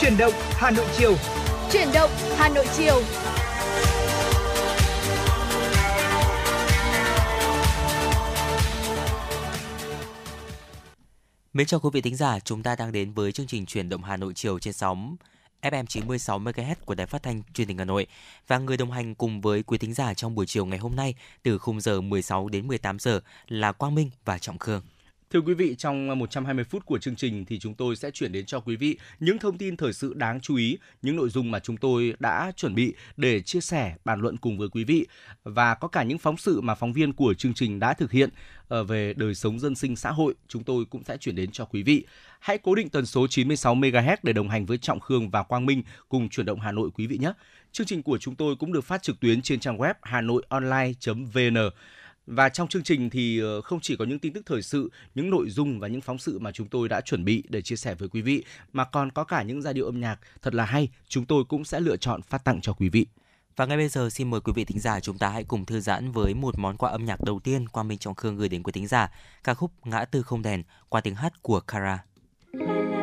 Chuyển động Hà Nội chiều. Chuyển động Hà Nội chiều. Mến chào quý vị thính giả, chúng ta đang đến với chương trình Chuyển động Hà Nội chiều trên sóng FM 96 MHz của Đài Phát thanh Truyền hình Hà Nội và người đồng hành cùng với quý thính giả trong buổi chiều ngày hôm nay từ khung giờ 16 đến 18 giờ là Quang Minh và Trọng Khương. Thưa quý vị, trong 120 phút của chương trình thì chúng tôi sẽ chuyển đến cho quý vị những thông tin thời sự đáng chú ý, những nội dung mà chúng tôi đã chuẩn bị để chia sẻ, bàn luận cùng với quý vị và có cả những phóng sự mà phóng viên của chương trình đã thực hiện ờ, về đời sống dân sinh xã hội, chúng tôi cũng sẽ chuyển đến cho quý vị. Hãy cố định tần số 96 MHz để đồng hành với Trọng Khương và Quang Minh cùng chuyển động Hà Nội quý vị nhé. Chương trình của chúng tôi cũng được phát trực tuyến trên trang web hanoionline.vn. Và trong chương trình thì ờ, không chỉ có những tin tức thời sự, những nội dung và những phóng sự mà chúng tôi đã chuẩn bị để chia sẻ với quý vị, mà còn có cả những giai điệu âm nhạc thật là hay, chúng tôi cũng sẽ lựa chọn phát tặng cho quý vị. Và ngay bây giờ xin mời quý vị thính giả chúng ta hãy cùng thư giãn với một món quà âm nhạc đầu tiên Quang Minh Trọng Khương gửi đến quý thính giả, ca khúc Ngã tư không đèn qua tiếng hát của Kara. đang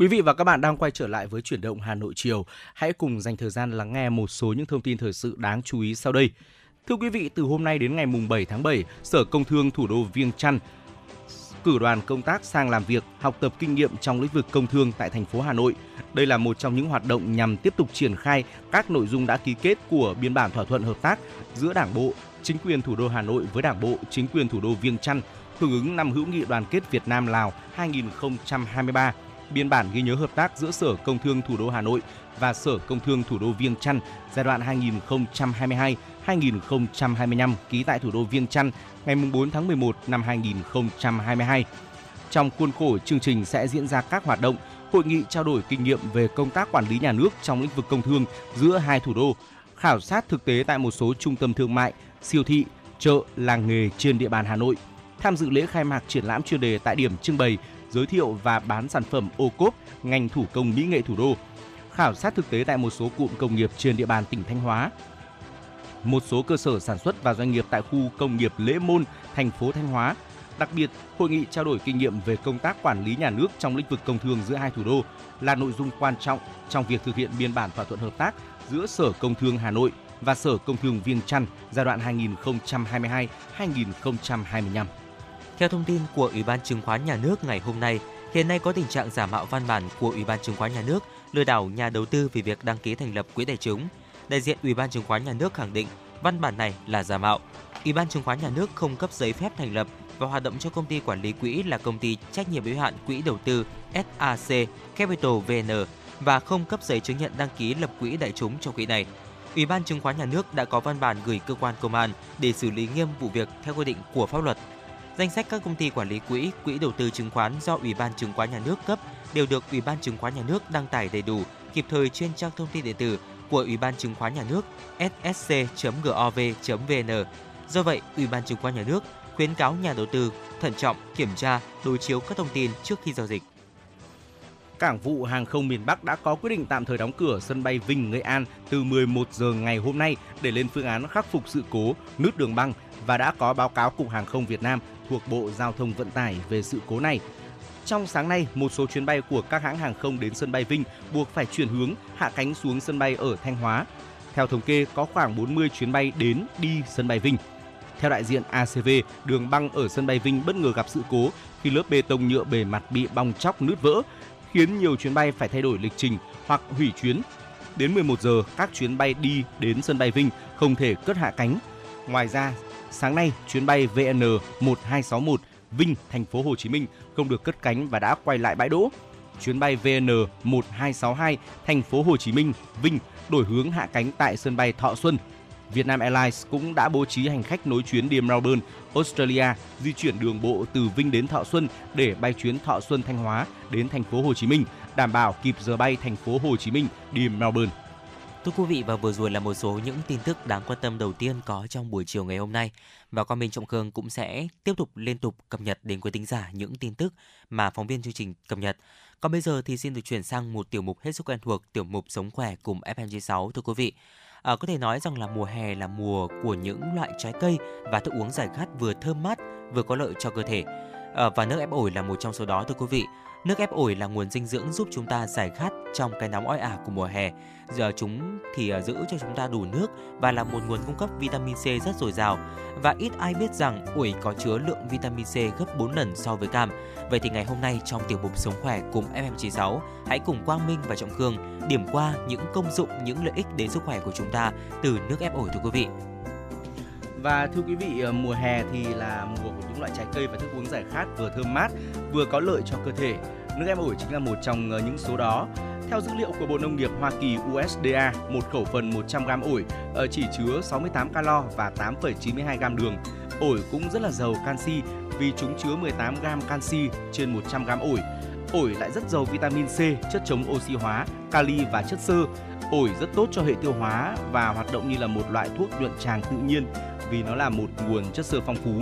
Quý vị và các bạn đang quay trở lại với chuyển động Hà Nội chiều. Hãy cùng dành thời gian lắng nghe một số những thông tin thời sự đáng chú ý sau đây. Thưa quý vị, từ hôm nay đến ngày mùng 7 tháng 7, Sở Công Thương thủ đô Viêng Chăn cử đoàn công tác sang làm việc, học tập kinh nghiệm trong lĩnh vực công thương tại thành phố Hà Nội. Đây là một trong những hoạt động nhằm tiếp tục triển khai các nội dung đã ký kết của biên bản thỏa thuận hợp tác giữa Đảng bộ, chính quyền thủ đô Hà Nội với Đảng bộ, chính quyền thủ đô Viêng Chăn hưởng ứng năm hữu nghị đoàn kết Việt Nam Lào 2023 biên bản ghi nhớ hợp tác giữa Sở Công Thương Thủ đô Hà Nội và Sở Công Thương Thủ đô Viêng Chăn giai đoạn 2022-2025 ký tại thủ đô Viêng Chăn ngày 4 tháng 11 năm 2022. Trong khuôn khổ chương trình sẽ diễn ra các hoạt động, hội nghị trao đổi kinh nghiệm về công tác quản lý nhà nước trong lĩnh vực công thương giữa hai thủ đô, khảo sát thực tế tại một số trung tâm thương mại, siêu thị, chợ, làng nghề trên địa bàn Hà Nội. Tham dự lễ khai mạc triển lãm chuyên đề tại điểm trưng bày giới thiệu và bán sản phẩm ô cốp ngành thủ công mỹ nghệ thủ đô, khảo sát thực tế tại một số cụm công nghiệp trên địa bàn tỉnh Thanh Hóa, một số cơ sở sản xuất và doanh nghiệp tại khu công nghiệp Lễ Môn, thành phố Thanh Hóa. Đặc biệt, hội nghị trao đổi kinh nghiệm về công tác quản lý nhà nước trong lĩnh vực công thương giữa hai thủ đô là nội dung quan trọng trong việc thực hiện biên bản thỏa thuận hợp tác giữa Sở Công Thương Hà Nội và Sở Công Thương Viêng Chăn giai đoạn 2022-2025. Theo thông tin của Ủy ban Chứng khoán Nhà nước ngày hôm nay, hiện nay có tình trạng giả mạo văn bản của Ủy ban Chứng khoán Nhà nước lừa đảo nhà đầu tư vì việc đăng ký thành lập quỹ tài chính. Đại diện Ủy ban Chứng khoán Nhà nước khẳng định văn bản này là giả mạo. Ủy ban Chứng khoán Nhà nước không cấp giấy phép thành lập và hoạt động cho công ty quản lý quỹ là công ty trách nhiệm hữu hạn quỹ đầu tư SAC Capital VN và không cấp giấy chứng nhận đăng ký lập quỹ đại chúng cho quỹ này. Ủy ban Chứng khoán Nhà nước đã có văn bản gửi cơ quan công an để xử lý nghiêm vụ việc theo quy định của pháp luật. Danh sách các công ty quản lý quỹ, quỹ đầu tư chứng khoán do Ủy ban Chứng khoán Nhà nước cấp đều được Ủy ban Chứng khoán Nhà nước đăng tải đầy đủ, kịp thời trên trang thông tin điện tử của Ủy ban Chứng khoán Nhà nước ssc.gov.vn. Do vậy, Ủy ban Chứng khoán Nhà nước khuyến cáo nhà đầu tư thận trọng kiểm tra, đối chiếu các thông tin trước khi giao dịch. Cảng vụ hàng không miền Bắc đã có quyết định tạm thời đóng cửa sân bay Vinh Nghệ An từ 11 giờ ngày hôm nay để lên phương án khắc phục sự cố nứt đường băng và đã có báo cáo Cục Hàng không Việt Nam thuộc Bộ Giao thông Vận tải về sự cố này. Trong sáng nay, một số chuyến bay của các hãng hàng không đến sân bay Vinh buộc phải chuyển hướng hạ cánh xuống sân bay ở Thanh Hóa. Theo thống kê, có khoảng 40 chuyến bay đến đi sân bay Vinh. Theo đại diện ACV, đường băng ở sân bay Vinh bất ngờ gặp sự cố khi lớp bê tông nhựa bề mặt bị bong chóc nứt vỡ, khiến nhiều chuyến bay phải thay đổi lịch trình hoặc hủy chuyến. Đến 11 giờ, các chuyến bay đi đến sân bay Vinh không thể cất hạ cánh. Ngoài ra, sáng nay chuyến bay VN 1261 Vinh, thành phố Hồ Chí Minh không được cất cánh và đã quay lại bãi đỗ. Chuyến bay VN 1262 thành phố Hồ Chí Minh, Vinh đổi hướng hạ cánh tại sân bay Thọ Xuân. Vietnam Airlines cũng đã bố trí hành khách nối chuyến đi Melbourne, Australia di chuyển đường bộ từ Vinh đến Thọ Xuân để bay chuyến Thọ Xuân Thanh Hóa đến thành phố Hồ Chí Minh, đảm bảo kịp giờ bay thành phố Hồ Chí Minh đi Melbourne. Thưa quý vị và vừa rồi là một số những tin tức đáng quan tâm đầu tiên có trong buổi chiều ngày hôm nay và con mình Trọng Khương cũng sẽ tiếp tục liên tục cập nhật đến quý tính giả những tin tức mà phóng viên chương trình cập nhật. Còn bây giờ thì xin được chuyển sang một tiểu mục hết sức quen thuộc, tiểu mục sống khỏe cùng FM96 thưa quý vị. À, có thể nói rằng là mùa hè là mùa của những loại trái cây và thức uống giải khát vừa thơm mát vừa có lợi cho cơ thể. À, và nước ép ổi là một trong số đó thưa quý vị. Nước ép ổi là nguồn dinh dưỡng giúp chúng ta giải khát trong cái nóng oi ả của mùa hè. Giờ chúng thì à, giữ cho chúng ta đủ nước và là một nguồn cung cấp vitamin C rất dồi dào. Và ít ai biết rằng ổi có chứa lượng vitamin C gấp 4 lần so với cam. Vậy thì ngày hôm nay trong tiểu mục Sống khỏe cùng FM96, hãy cùng Quang Minh và Trọng Khương điểm qua những công dụng, những lợi ích đến sức khỏe của chúng ta từ nước ép ổi thưa quý vị. Và thưa quý vị, ờ, mùa hè thì là mùa của những loại trái cây và thức uống giải khát vừa thơm mát, vừa có lợi cho cơ thể. Nước ép ổi chính là một trong ờ, những số đó. Theo dữ liệu của Bộ Nông nghiệp Hoa Kỳ USDA, một khẩu phần 100 g ổi ờ, chỉ chứa 68 calo và 8,92 g đường. Ổi cũng rất là giàu canxi vì chúng chứa 18 g canxi trên 100 g ổi. Ổi lại rất giàu vitamin C, chất chống oxy hóa, kali và chất xơ. Ổi rất tốt cho hệ tiêu hóa và hoạt động như là một loại thuốc nhuận tràng tự nhiên vì nó là một nguồn chất xơ phong phú.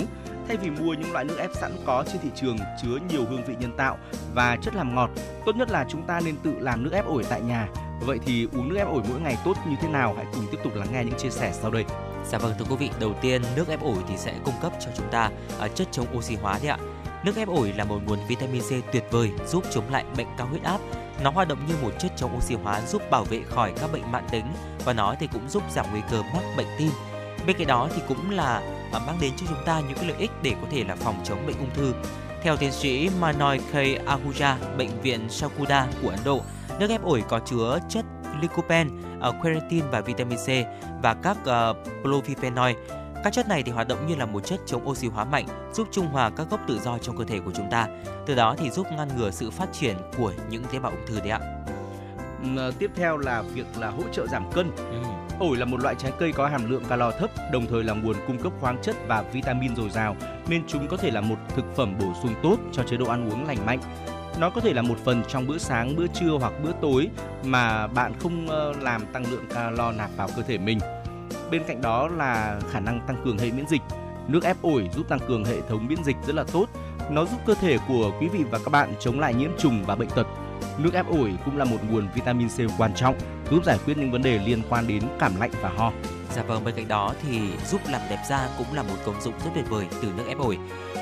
Thay vì mua những loại nước ép sẵn có trên thị trường chứa nhiều hương vị nhân tạo và chất làm ngọt, tốt nhất là chúng ta nên tự làm nước ép ổi tại nhà. Vậy thì uống nước ép ổi mỗi ngày tốt như thế nào? Hãy cùng tiếp tục lắng nghe những chia sẻ sau đây. Dạ vâng thưa quý vị, đầu tiên nước ép ổi thì sẽ cung cấp cho chúng ta uh, chất chống oxy hóa đấy ạ. Nước ép ổi là một nguồn vitamin C tuyệt vời giúp chống lại bệnh cao huyết áp. Nó hoạt động như một chất chống oxy hóa giúp bảo vệ khỏi các bệnh mãn tính và nó thì cũng giúp giảm nguy cơ mắc bệnh tim. Bên cạnh đó thì cũng là à, mang đến cho chúng ta những cái lợi ích để có thể là phòng chống bệnh ung thư. Theo tiến sĩ Manoy K. Ahuja, bệnh viện Shakuda của Ấn Độ, nước ép ổi có chứa chất lycopene, uh, quercetin và vitamin C và các uh, polyphenol các chất này thì hoạt động như là một chất chống oxy hóa mạnh, giúp trung hòa các gốc tự do trong cơ thể của chúng ta. Từ đó thì giúp ngăn ngừa sự phát triển của những tế bào ung thư đấy ạ. Tiếp theo là việc là hỗ trợ giảm cân. Ừ. Ổi là một loại trái cây có hàm lượng calo thấp, đồng thời là nguồn cung cấp khoáng chất và vitamin dồi dào, nên chúng có thể là một thực phẩm bổ sung tốt cho chế độ ăn uống lành mạnh. Nó có thể là một phần trong bữa sáng, bữa trưa hoặc bữa tối mà bạn không ờ, làm tăng lượng calo nạp vào cơ thể mình. Bên cạnh đó là khả năng tăng cường hệ miễn dịch. Nước ép ổi giúp tăng cường hệ thống miễn dịch rất là tốt. Nó giúp cơ thể của quý vị và các bạn chống lại nhiễm trùng và bệnh tật. Nước ép ổi cũng là một nguồn vitamin C quan trọng, giúp giải quyết những vấn đề liên quan đến cảm lạnh và ho. Dạ vâng, bên cạnh đó thì giúp làm đẹp da cũng là một công dụng rất tuyệt vời từ nước ép ổi.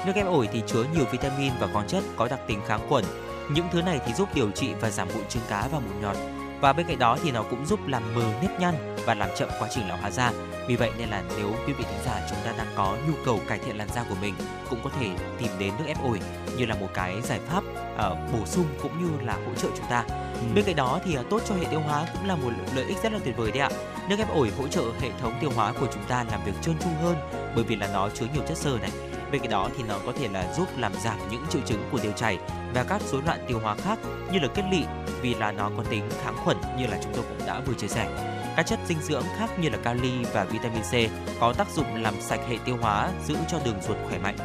Nước ép ổi thì chứa nhiều vitamin và khoáng chất có đặc tính kháng khuẩn. Những thứ này thì giúp điều trị và giảm mụn trứng cá và mụn nhọt và bên cạnh đó thì nó cũng giúp làm mờ nếp nhăn và làm chậm quá trình lão hóa da. Vì vậy nên là nếu quý vị thính giả chúng ta đang có nhu cầu cải thiện làn da của mình cũng có thể tìm đến nước ép ổi như là một cái giải pháp uh, bổ sung cũng như là hỗ trợ chúng ta. Ừ. Bên cạnh đó thì à, tốt cho hệ tiêu hóa cũng là một lợi ích rất là tuyệt vời đấy ạ. Nước ép ổi hỗ trợ hệ thống tiêu hóa của chúng ta làm việc trơn tru hơn bởi vì là nó chứa nhiều chất xơ này. Bên cạnh đó thì nó có thể là giúp làm giảm những triệu chứng của tiêu chảy và các rối loạn tiêu hóa khác như là kết lị vì là nó có tính kháng khuẩn như là chúng tôi cũng đã vừa chia sẻ. Các chất dinh dưỡng khác như là kali và vitamin C có tác dụng làm sạch hệ tiêu hóa, giữ cho đường ruột khỏe mạnh.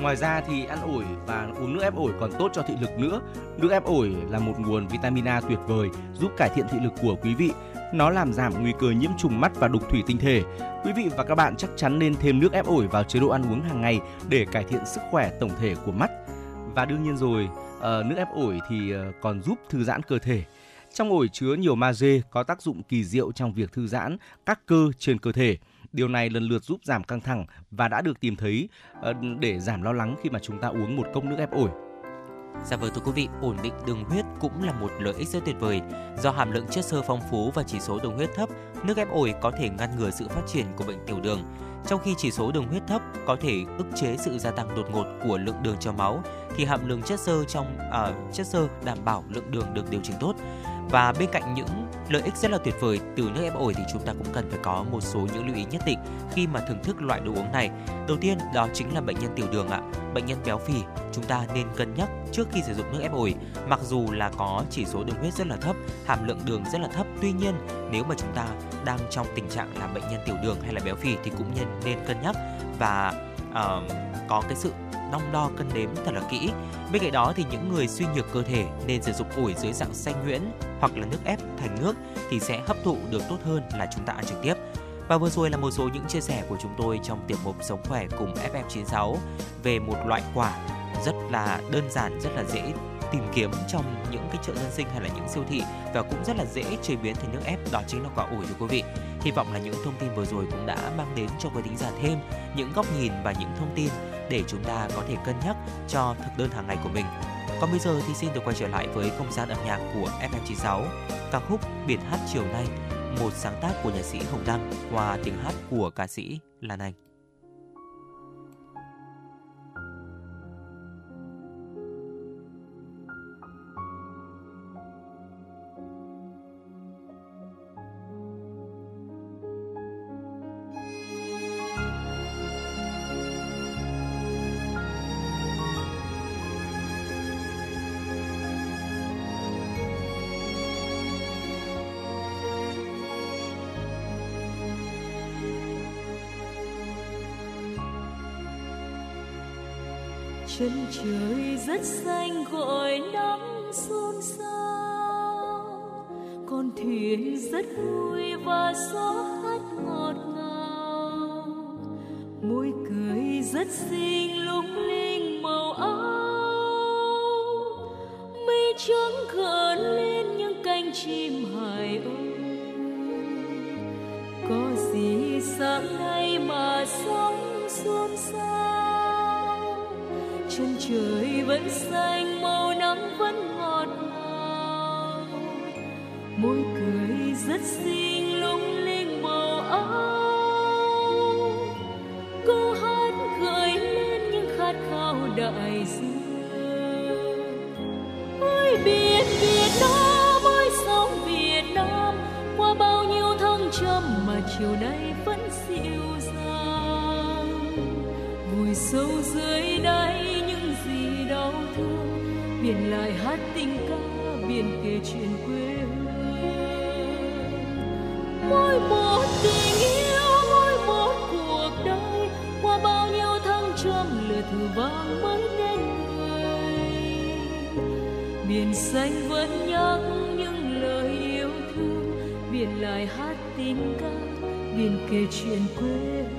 Ngoài ra thì ăn ổi và uống nước ép ổi còn tốt cho thị lực nữa. Nước ép ổi là một nguồn vitamin A tuyệt vời giúp cải thiện thị lực của quý vị. Nó làm giảm nguy cơ nhiễm trùng mắt và đục thủy tinh thể. Quý vị và các bạn chắc chắn nên thêm nước ép ổi vào chế độ ăn uống hàng ngày để cải thiện sức khỏe tổng thể của mắt. Và đương nhiên rồi, ờ, nước ép ổi thì ờ, còn giúp thư giãn cơ thể. Trong ổi chứa nhiều magie có tác dụng kỳ diệu trong việc thư giãn các cơ trên cơ thể. Điều này lần lượt giúp giảm căng thẳng và đã được tìm thấy ờ, để giảm lo lắng khi mà chúng ta uống một cốc nước ép ổi. Dạ vâng thưa quý vị, ổn định đường huyết cũng là một lợi ích rất tuyệt vời. Do hàm lượng chất xơ phong phú và chỉ số đường huyết thấp, nước ép ổi có thể ngăn ngừa sự phát triển của bệnh tiểu đường. Trong khi chỉ số đường huyết thấp có thể ức chế sự gia tăng đột ngột của lượng đường trong máu, thì hàm lượng chất xơ trong à, chất xơ đảm bảo lượng đường được điều chỉnh tốt. Và bên cạnh những lợi ích rất là tuyệt vời từ nước ép ổi thì chúng ta cũng cần phải có một số những lưu ý nhất định khi mà thưởng thức loại đồ uống này. Đầu tiên đó chính là bệnh nhân tiểu đường ạ. Bệnh nhân béo phì chúng ta nên cân nhắc trước khi sử dụng nước ép ổi. Mặc dù là có chỉ số đường huyết rất là thấp, hàm lượng đường rất là thấp, tuy nhiên nếu mà chúng ta đang trong tình trạng là bệnh nhân tiểu đường hay là béo phì thì cũng nên nên cân nhắc và uh, có cái sự đong đo cân đếm thật là kỹ. Bên cạnh đó thì những người suy nhược cơ thể nên sử dụng ủi dưới dạng xanh nhuyễn hoặc là nước ép thành nước thì sẽ hấp thụ được tốt hơn là chúng ta ăn trực tiếp. Và vừa rồi là một số những chia sẻ của chúng tôi trong tiểu mục Sống khỏe cùng FM96 về một loại quả rất là đơn giản, rất là dễ tìm kiếm trong những cái chợ dân sinh hay là những siêu thị và cũng rất là dễ chế biến thành nước ép đó chính là quả ổi thưa quý vị. Hy vọng là những thông tin vừa rồi cũng đã mang đến cho quý thính giả thêm những góc nhìn và những thông tin để chúng ta có thể cân nhắc cho thực đơn hàng ngày của mình. Còn bây giờ thì xin được quay trở lại với không gian âm nhạc của FM96, ca khúc Biển hát chiều nay, một sáng tác của nhạc sĩ Hồng Đăng qua tiếng hát của ca sĩ Lan Anh. Chân trời rất xanh gọi nắng xôn xao. Con thuyền rất vui và gió hát ngọt ngào. Môi cười rất xinh lung linh màu áo. Mây trắng gợn lên những cánh chim hải âu có gì sáng nay mà sóng chân trời vẫn xanh, màu nắng vẫn ngọt ngào. Môi cười rất xinh, lung linh màu áo. Cô hát gợi lên những khát khao đại dương. Ôi biển việt nam ơi sông việt nam, qua bao nhiêu thăng trầm mà chiều nay vẫn dịu dàng. Vùi sâu dưới đáy hát tình ca biển kể chuyện quê hương. Mỗi một tình yêu, mỗi một cuộc đời, qua bao nhiêu thăng trầm lửa thử vang mới nên người. Biển xanh vẫn nhắc những lời yêu thương, biển lại hát tình ca, biển kể chuyện quê hương.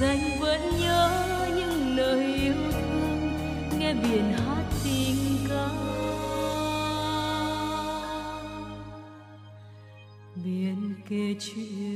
Xanh vẫn nhớ những lời yêu thương, nghe biển hát tình ca. Biển kể chuyện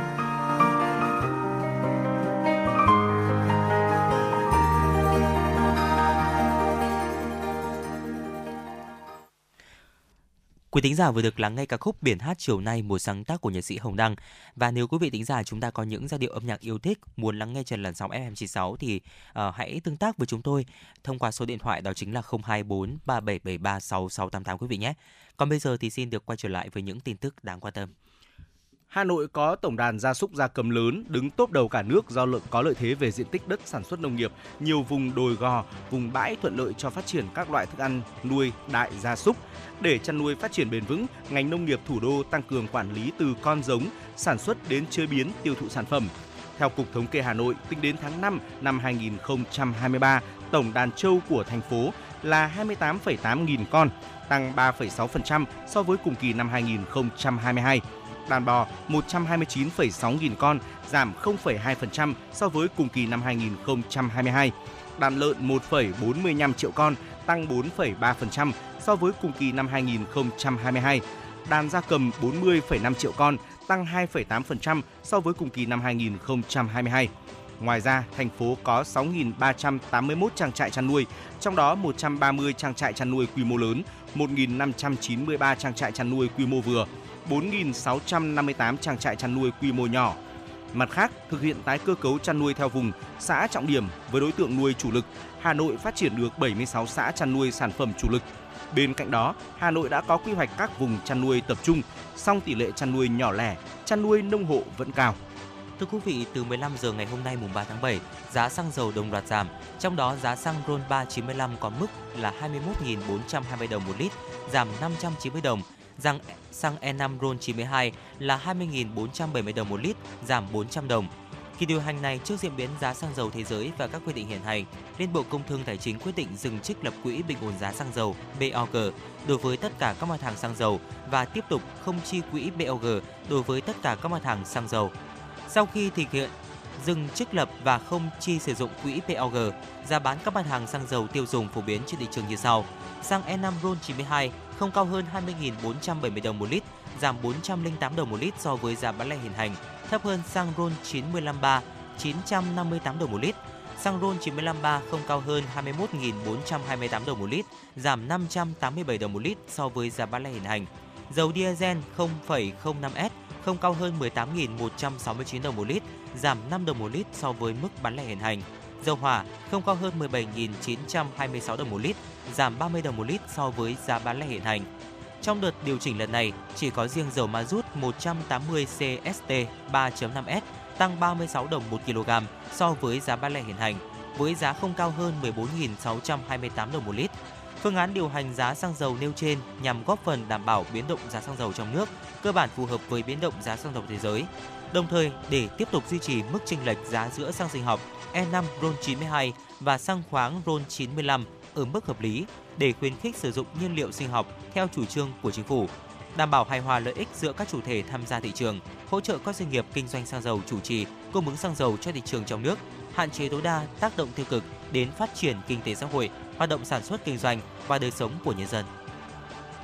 Quý thính giả vừa được lắng nghe ca khúc Biển hát chiều nay một sáng tác của nhạc sĩ Hồng Đăng. Và nếu quý vị thính giả chúng ta có những giai điệu âm nhạc yêu thích muốn lắng nghe trên làn sóng FM96 thì uh, hãy tương tác với chúng tôi thông qua số điện thoại đó chính là 024 3773 6688 quý vị nhé. Còn bây giờ thì xin được quay trở lại với những tin tức đáng quan tâm. Hà Nội có tổng đàn gia súc gia cầm lớn, đứng top đầu cả nước do lượng có lợi thế về diện tích đất sản xuất nông nghiệp, nhiều vùng đồi gò, vùng bãi thuận lợi cho phát triển các loại thức ăn nuôi đại gia súc. Để chăn nuôi phát triển bền vững, ngành nông nghiệp thủ đô tăng cường quản lý từ con giống, sản xuất đến chế biến, tiêu thụ sản phẩm. Theo Cục Thống kê Hà Nội, tính đến tháng 5 năm 2023, tổng đàn trâu của thành phố là 28,8 nghìn con, tăng 3,6% so với cùng kỳ năm 2022 đàn bò 129,6 nghìn con, giảm 0,2% so với cùng kỳ năm 2022. Đàn lợn 1,45 triệu con, tăng 4,3% so với cùng kỳ năm 2022. Đàn gia cầm 40,5 triệu con, tăng 2,8% so với cùng kỳ năm 2022. Ngoài ra, thành phố có 6.381 trang trại chăn nuôi, trong đó 130 trang trại chăn nuôi quy mô lớn, 1.593 trang trại chăn nuôi quy mô vừa, 4.658 trang trại chăn nuôi quy mô nhỏ. Mặt khác, thực hiện tái cơ cấu chăn nuôi theo vùng, xã trọng điểm với đối tượng nuôi chủ lực, Hà Nội phát triển được 76 xã chăn nuôi sản phẩm chủ lực. Bên cạnh đó, Hà Nội đã có quy hoạch các vùng chăn nuôi tập trung, song tỷ lệ chăn nuôi nhỏ lẻ, chăn nuôi nông hộ vẫn cao. Thưa quý vị, từ 15 giờ ngày hôm nay mùng 3 tháng 7, giá xăng dầu đồng loạt giảm, trong đó giá xăng RON 395 có mức là 21.420 đồng một lít, giảm 590 đồng, Rằng xăng E5 e RON92 là 20.470 đồng một lít, giảm 400 đồng. Khi điều hành này trước diễn biến giá xăng dầu thế giới và các quy định hiện hành, Liên Bộ Công Thương Tài chính quyết định dừng trích lập quỹ bình ổn giá xăng dầu BOG đối với tất cả các mặt hàng xăng dầu và tiếp tục không chi quỹ BOG đối với tất cả các mặt hàng xăng dầu. Sau khi thực hiện dừng trích lập và không chi sử dụng quỹ POG, giá bán các mặt hàng xăng dầu tiêu dùng phổ biến trên thị trường như sau. Xăng E5 RON92 không cao hơn 20.470 đồng một lít, giảm 408 đồng một lít so với giá bán lẻ hiện hành, thấp hơn xăng RON 953 958 đồng một lít. Xăng RON 953 không cao hơn 21.428 đồng một lít, giảm 587 đồng một lít so với giá bán lẻ hiện hành. Dầu diesel 0,05S không cao hơn 18.169 đồng một lít, giảm 5 đồng một lít so với mức bán lẻ hiện hành. Dầu hỏa không cao hơn 17.926 đồng một lít, giảm 30 đồng một lít so với giá bán lẻ hiện hành. Trong đợt điều chỉnh lần này, chỉ có riêng dầu ma rút 180 CST 3.5S tăng 36 đồng 1 kg so với giá bán lẻ hiện hành, với giá không cao hơn 14.628 đồng một lít. Phương án điều hành giá xăng dầu nêu trên nhằm góp phần đảm bảo biến động giá xăng dầu trong nước, cơ bản phù hợp với biến động giá xăng dầu thế giới. Đồng thời, để tiếp tục duy trì mức chênh lệch giá giữa xăng sinh học E5 RON92 và xăng khoáng RON95 ở mức hợp lý để khuyến khích sử dụng nhiên liệu sinh học theo chủ trương của chính phủ, đảm bảo hài hòa lợi ích giữa các chủ thể tham gia thị trường, hỗ trợ các doanh nghiệp kinh doanh xăng dầu chủ trì cung ứng xăng dầu cho thị trường trong nước, hạn chế tối đa tác động tiêu cực đến phát triển kinh tế xã hội, hoạt động sản xuất kinh doanh và đời sống của nhân dân.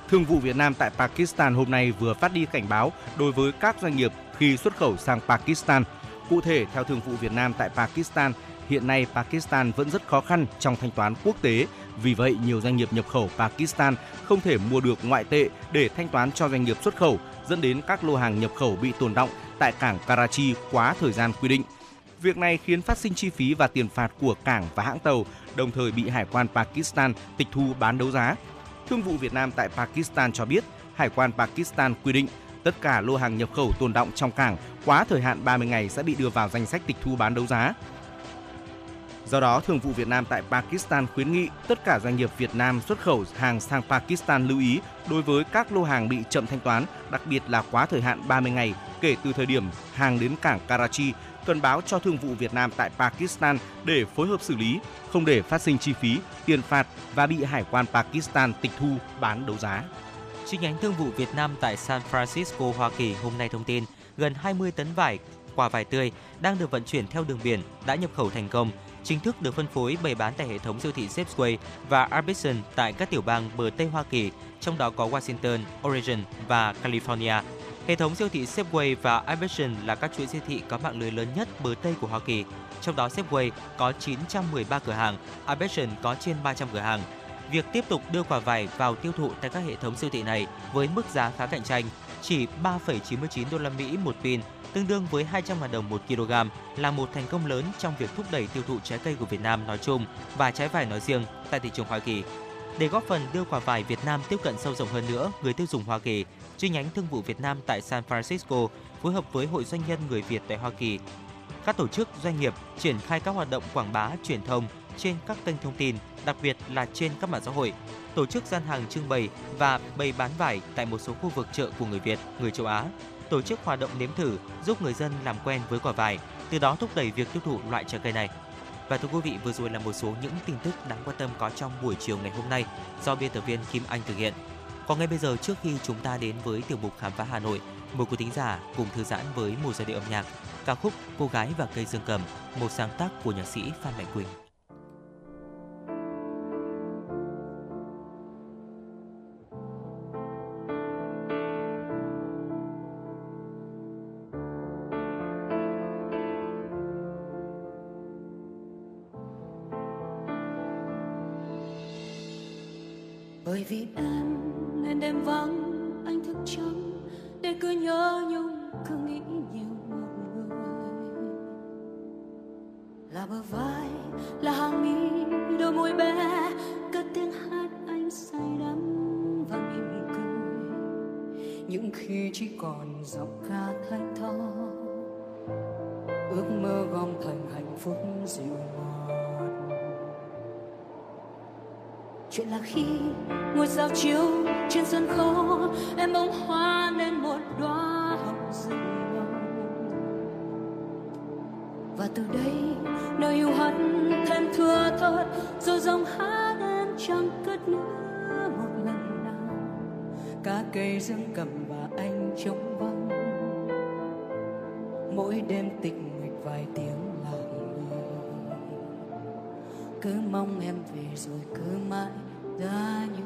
Thương vụ Việt Nam tại Pakistan hôm nay vừa phát đi cảnh báo đối với các doanh nghiệp khi xuất khẩu sang Pakistan. Cụ thể, theo Thương vụ Việt Nam tại Pakistan, hiện nay Pakistan vẫn rất khó khăn trong thanh toán quốc tế. Vì vậy, nhiều doanh nghiệp nhập khẩu Pakistan không thể mua được ngoại tệ để thanh toán cho doanh nghiệp xuất khẩu, dẫn đến các lô hàng nhập khẩu bị tồn động tại cảng Karachi quá thời gian quy định. Việc này khiến phát sinh chi phí và tiền phạt của cảng và hãng tàu, đồng thời bị hải quan Pakistan tịch thu bán đấu giá. Thương vụ Việt Nam tại Pakistan cho biết, hải quan Pakistan quy định tất cả lô hàng nhập khẩu tồn động trong cảng quá thời hạn 30 ngày sẽ bị đưa vào danh sách tịch thu bán đấu giá. Do đó, Thường vụ Việt Nam tại Pakistan khuyến nghị tất cả doanh nghiệp Việt Nam xuất khẩu hàng sang Pakistan lưu ý đối với các lô hàng bị chậm thanh toán, đặc biệt là quá thời hạn 30 ngày kể từ thời điểm hàng đến cảng Karachi, cần báo cho Thương vụ Việt Nam tại Pakistan để phối hợp xử lý, không để phát sinh chi phí, tiền phạt và bị hải quan Pakistan tịch thu bán đấu giá. Chi nhánh Thương vụ Việt Nam tại San Francisco, Hoa Kỳ hôm nay thông tin gần 20 tấn vải, quả vải tươi đang được vận chuyển theo đường biển đã nhập khẩu thành công chính thức được phân phối bày bán tại hệ thống siêu thị Safeway và Albertson tại các tiểu bang bờ Tây Hoa Kỳ, trong đó có Washington, Oregon và California. Hệ thống siêu thị Safeway và Albertson là các chuỗi siêu thị có mạng lưới lớn nhất bờ Tây của Hoa Kỳ. Trong đó Safeway có 913 cửa hàng, Albertson có trên 300 cửa hàng việc tiếp tục đưa quả vải vào tiêu thụ tại các hệ thống siêu thị này với mức giá khá cạnh tranh, chỉ 3,99 đô la Mỹ một pin, tương đương với 200.000 đồng một kg là một thành công lớn trong việc thúc đẩy tiêu thụ trái cây của Việt Nam nói chung và trái vải nói riêng tại thị trường Hoa Kỳ. Để góp phần đưa quả vải Việt Nam tiếp cận sâu rộng hơn nữa người tiêu dùng Hoa Kỳ, chi nhánh thương vụ Việt Nam tại San Francisco phối hợp với Hội Doanh nhân người Việt tại Hoa Kỳ, các tổ chức doanh nghiệp triển khai các hoạt động quảng bá truyền thông trên các kênh thông tin, đặc biệt là trên các mạng xã hội, tổ chức gian hàng trưng bày và bày bán vải tại một số khu vực chợ của người Việt, người châu Á, tổ chức hoạt động nếm thử giúp người dân làm quen với quả vải, từ đó thúc đẩy việc tiêu thụ loại trái cây này. Và thưa quý vị, vừa rồi là một số những tin tức đáng quan tâm có trong buổi chiều ngày hôm nay do biên tập viên Kim Anh thực hiện. Còn ngay bây giờ trước khi chúng ta đến với tiểu mục khám phá Hà Nội, mời quý thính giả cùng thư giãn với một giai điệu âm nhạc ca khúc Cô gái và cây dương cầm, một sáng tác của nhạc sĩ Phan Mạnh Quỳnh. Là bờ vai, là hàng mi, đôi môi bé. Cất tiếng hát anh say đắm và mỉm cười. Những khi chỉ còn giọng ca thanh thơ ước mơ gom thành hạnh phúc dịu ngọt chuyện là khi ngôi sao chiếu trên sân khấu, em bông hoa nên một đóa hồng rừng từ đây, nơi yêu hận thêm thưa thớt, rồi dòng hát em chẳng cất nữa một lần nào. Cả cây dương cầm và anh trống vắng. Mỗi đêm tịch mịch vài tiếng lặng người cứ mong em về rồi cứ mãi đã như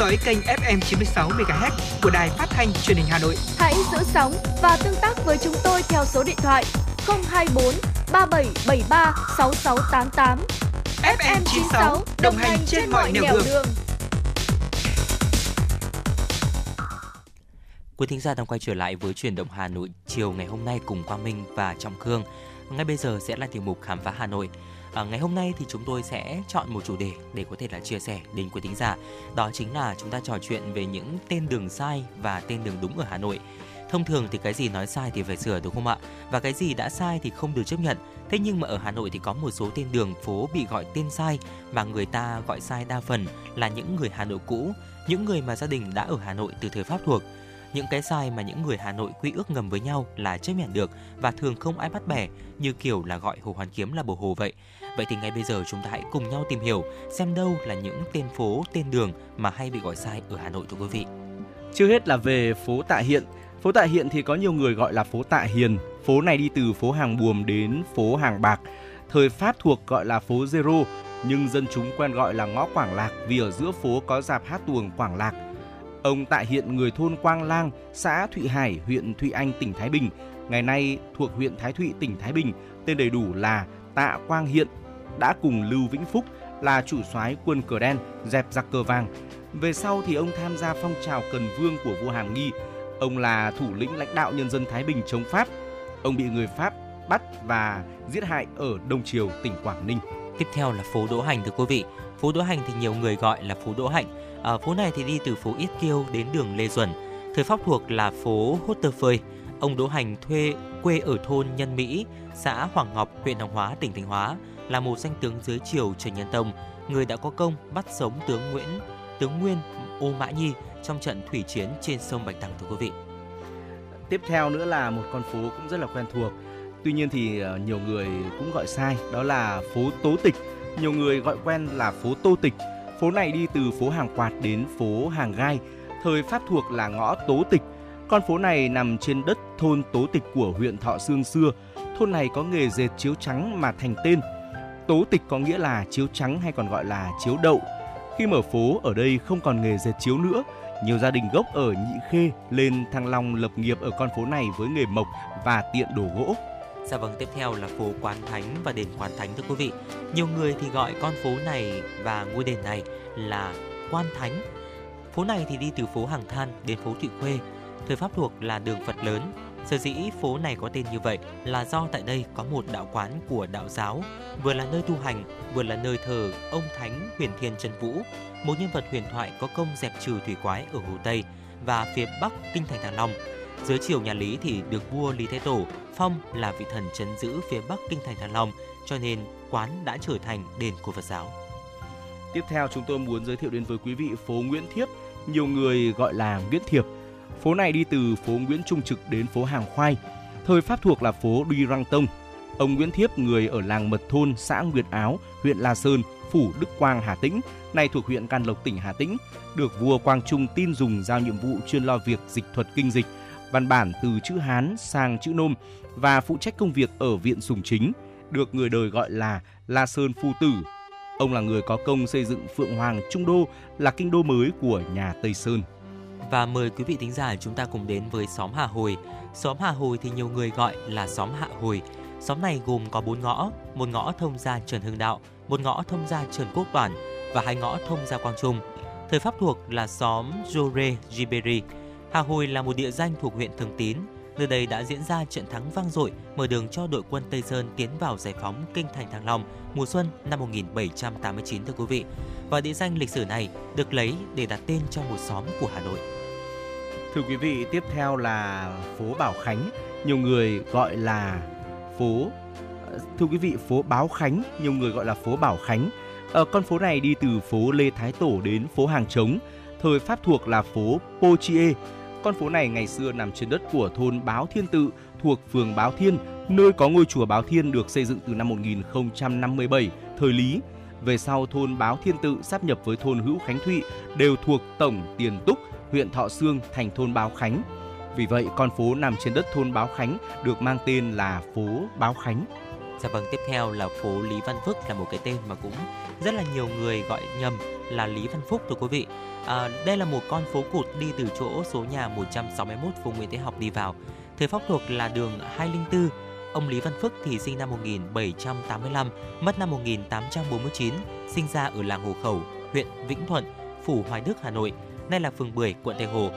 dõi kênh FM 96 MHz của đài phát thanh truyền hình Hà Nội. Hãy giữ sóng và tương tác với chúng tôi theo số điện thoại 024 3773 6688. FM 96 đồng hành trên mọi nẻo đường. Quý thính giả đang quay trở lại với chuyển động Hà Nội chiều ngày hôm nay cùng Quang Minh và Trọng Khương. Ngay bây giờ sẽ là tiểu mục khám phá Hà Nội. À, ngày hôm nay thì chúng tôi sẽ chọn một chủ đề để có thể là chia sẻ đến quý thính giả. Đó chính là chúng ta trò chuyện về những tên đường sai và tên đường đúng ở Hà Nội. Thông thường thì cái gì nói sai thì phải sửa đúng không ạ? Và cái gì đã sai thì không được chấp nhận. Thế nhưng mà ở Hà Nội thì có một số tên đường phố bị gọi tên sai mà người ta gọi sai đa phần là những người Hà Nội cũ, những người mà gia đình đã ở Hà Nội từ thời Pháp thuộc những cái sai mà những người Hà Nội quy ước ngầm với nhau là chấp nhận được và thường không ai bắt bẻ như kiểu là gọi Hồ Hoàn Kiếm là bồ hồ vậy. Vậy thì ngay bây giờ chúng ta hãy cùng nhau tìm hiểu xem đâu là những tên phố, tên đường mà hay bị gọi sai ở Hà Nội thưa quý vị. Chưa hết là về phố Tạ Hiện. Phố Tạ Hiện thì có nhiều người gọi là phố Tạ Hiền. Phố này đi từ phố Hàng Buồm đến phố Hàng Bạc. Thời Pháp thuộc gọi là phố Zero, nhưng dân chúng quen gọi là ngõ Quảng Lạc vì ở giữa phố có dạp hát tuồng Quảng Lạc. Ông Tạ Hiện người thôn Quang Lang, xã Thụy Hải, huyện Thụy Anh, tỉnh Thái Bình, ngày nay thuộc huyện Thái Thụy, tỉnh Thái Bình, tên đầy đủ là Tạ Quang Hiện, đã cùng Lưu Vĩnh Phúc là chủ soái quân cờ đen dẹp giặc cờ vàng. Về sau thì ông tham gia phong trào Cần Vương của vua Hàm Nghi. Ông là thủ lĩnh lãnh đạo nhân dân Thái Bình chống Pháp. Ông bị người Pháp bắt và giết hại ở Đông Triều, tỉnh Quảng Ninh. Tiếp theo là phố Đỗ Hành thưa quý vị. Phố Đỗ Hành thì nhiều người gọi là phố Đỗ Hạnh. À, phố này thì đi từ phố Yết Kiêu đến đường Lê Duẩn. Thời Pháp thuộc là phố Hốt Tơ Phơi. Ông Đỗ Hành thuê quê ở thôn Nhân Mỹ, xã Hoàng Ngọc, huyện Hoàng Hóa, tỉnh Thanh Hóa, là một danh tướng dưới triều Trần Nhân Tông, người đã có công bắt sống tướng Nguyễn, tướng Nguyên Ô Mã Nhi trong trận thủy chiến trên sông Bạch Đằng thưa quý vị. Tiếp theo nữa là một con phố cũng rất là quen thuộc. Tuy nhiên thì ờ, nhiều người cũng gọi sai, đó là phố Tố Tịch. Nhiều người gọi quen là phố Tô Tịch. Phố này đi từ phố Hàng Quạt đến phố Hàng Gai. Thời Pháp thuộc là ngõ Tố Tịch. Con phố này nằm trên đất thôn Tố Tịch của huyện Thọ Sương xưa. Thôn này có nghề dệt chiếu trắng mà thành tên. Tố Tịch có nghĩa là chiếu trắng hay còn gọi là chiếu đậu. Khi mở phố ở đây không còn nghề dệt chiếu nữa, nhiều gia đình gốc ở Nhị Khê lên Thăng Long lập nghiệp ở con phố này với nghề mộc và tiện đồ gỗ. Dạ vâng, tiếp theo là phố Quán Thánh và đền Quán Thánh thưa quý vị. Nhiều người thì gọi con phố này và ngôi đền này là Quan Thánh. Phố này thì đi từ phố Hàng Than đến phố Thụy Khuê. Thời Pháp thuộc là đường Phật lớn. Sở dĩ phố này có tên như vậy là do tại đây có một đạo quán của đạo giáo, vừa là nơi tu hành, vừa là nơi thờ ông Thánh Huyền Thiên Trần Vũ, một nhân vật huyền thoại có công dẹp trừ thủy quái ở Hồ Tây và phía Bắc kinh thành Thăng Long. Dưới triều nhà Lý thì được vua Lý Thái Tổ phong là vị thần trấn giữ phía Bắc kinh thành Thăng Long, cho nên quán đã trở thành đền của Phật giáo. Tiếp theo chúng tôi muốn giới thiệu đến với quý vị phố Nguyễn Thiếp, nhiều người gọi là Nguyễn Thiệp. Phố này đi từ phố Nguyễn Trung Trực đến phố Hàng Khoai. Thời Pháp thuộc là phố Duy Răng Tông. Ông Nguyễn Thiếp, người ở làng Mật Thôn, xã Nguyệt Áo, huyện La Sơn, phủ Đức Quang, Hà Tĩnh, nay thuộc huyện Can Lộc, tỉnh Hà Tĩnh, được vua Quang Trung tin dùng giao nhiệm vụ chuyên lo việc dịch thuật kinh dịch, văn bản từ chữ Hán sang chữ Nôm và phụ trách công việc ở viện Sùng Chính, được người đời gọi là La Sơn Phu Tử. Ông là người có công xây dựng Phượng Hoàng Trung Đô là kinh đô mới của nhà Tây Sơn. Và mời quý vị thính giả chúng ta cùng đến với xóm Hà Hồi. Xóm Hà Hồi thì nhiều người gọi là xóm Hạ Hồi. Xóm này gồm có bốn ngõ, một ngõ thông ra Trần Hưng Đạo, một ngõ thông ra Trần Quốc Toản và hai ngõ thông ra Quang Trung. Thời Pháp thuộc là xóm Jore Giberi. Hà Hồi là một địa danh thuộc huyện Thường Tín. Nơi đây đã diễn ra trận thắng vang dội mở đường cho đội quân Tây Sơn tiến vào giải phóng kinh thành Thăng Long mùa xuân năm 1789 thưa quý vị. Và địa danh lịch sử này được lấy để đặt tên cho một xóm của Hà Nội. Thưa quý vị, tiếp theo là phố Bảo Khánh, nhiều người gọi là phố Thưa quý vị, phố Báo Khánh, nhiều người gọi là phố Bảo Khánh. Ở con phố này đi từ phố Lê Thái Tổ đến phố Hàng Trống, thời Pháp thuộc là phố Pochie. Con phố này ngày xưa nằm trên đất của thôn Báo Thiên Tự thuộc phường Báo Thiên, nơi có ngôi chùa Báo Thiên được xây dựng từ năm 1057, thời Lý. Về sau, thôn Báo Thiên Tự sáp nhập với thôn Hữu Khánh Thụy đều thuộc tổng Tiền Túc, huyện Thọ Sương thành thôn Báo Khánh. Vì vậy, con phố nằm trên đất thôn Báo Khánh được mang tên là phố Báo Khánh. Dạ vâng, tiếp theo là phố Lý Văn Phúc là một cái tên mà cũng rất là nhiều người gọi nhầm là Lý Văn Phúc thưa quý vị. À, đây là một con phố cụt đi từ chỗ số nhà 161 phố Nguyễn Thế Học đi vào. Thời Pháp thuộc là đường 204. Ông Lý Văn Phức thì sinh năm 1785, mất năm 1849, sinh ra ở làng Hồ Khẩu, huyện Vĩnh Thuận, phủ Hoài Đức, Hà Nội, nay là phường Bưởi, quận Tây Hồ.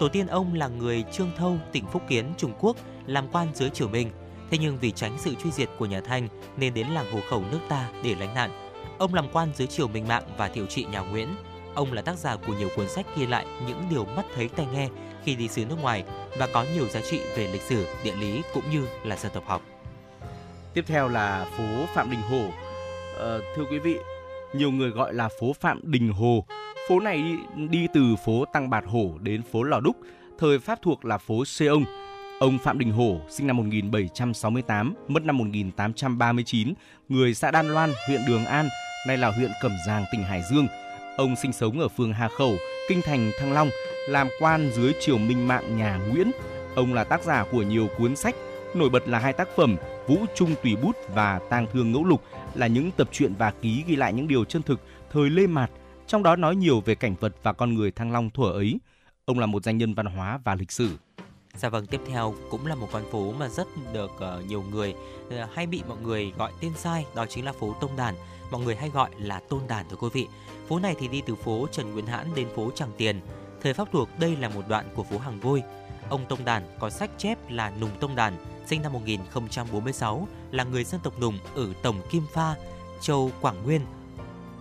Tổ tiên ông là người Trương Thâu, tỉnh Phúc Kiến, Trung Quốc, làm quan dưới triều Minh. Thế nhưng vì tránh sự truy diệt của nhà Thanh nên đến làng Hồ Khẩu nước ta để lánh nạn. Ông làm quan dưới triều Minh Mạng và thiệu trị nhà Nguyễn. Ông là tác giả của nhiều cuốn sách ghi lại những điều mắt thấy tai nghe khi đi xứ nước ngoài và có nhiều giá trị về lịch sử, địa lý cũng như là dân tộc học. Tiếp theo là phố Phạm Đình Hồ. Ờ, thưa quý vị, nhiều người gọi là phố Phạm Đình Hồ. Phố này đi, đi từ phố Tăng Bạt Hổ đến phố Lò Đúc, thời Pháp thuộc là phố Xê Ông. Ông Phạm Đình Hổ, sinh năm 1768, mất năm 1839, người xã Đan Loan, huyện Đường An, nay là huyện Cẩm Giàng, tỉnh Hải Dương. Ông sinh sống ở phường Hà Khẩu, kinh thành Thăng Long, làm quan dưới triều Minh Mạng nhà Nguyễn. Ông là tác giả của nhiều cuốn sách, nổi bật là hai tác phẩm Vũ Trung Tùy Bút và Tang Thương Ngẫu Lục là những tập truyện và ký ghi lại những điều chân thực thời Lê Mạt, trong đó nói nhiều về cảnh vật và con người Thăng Long thuở ấy. Ông là một danh nhân văn hóa và lịch sử. Dạ vâng, tiếp theo cũng là một con phố mà rất được uh, nhiều người uh, hay bị mọi người gọi tên sai, đó chính là phố Tông Đàn. Mọi người hay gọi là Tôn Đàn thưa quý vị. Phố này thì đi từ phố Trần Nguyên Hãn đến phố Tràng Tiền. Thời Pháp thuộc đây là một đoạn của phố Hàng Vôi. Ông Tông Đàn có sách chép là Nùng Tông Đàn, sinh năm 1046, là người dân tộc Nùng ở Tổng Kim Pha, Châu Quảng Nguyên,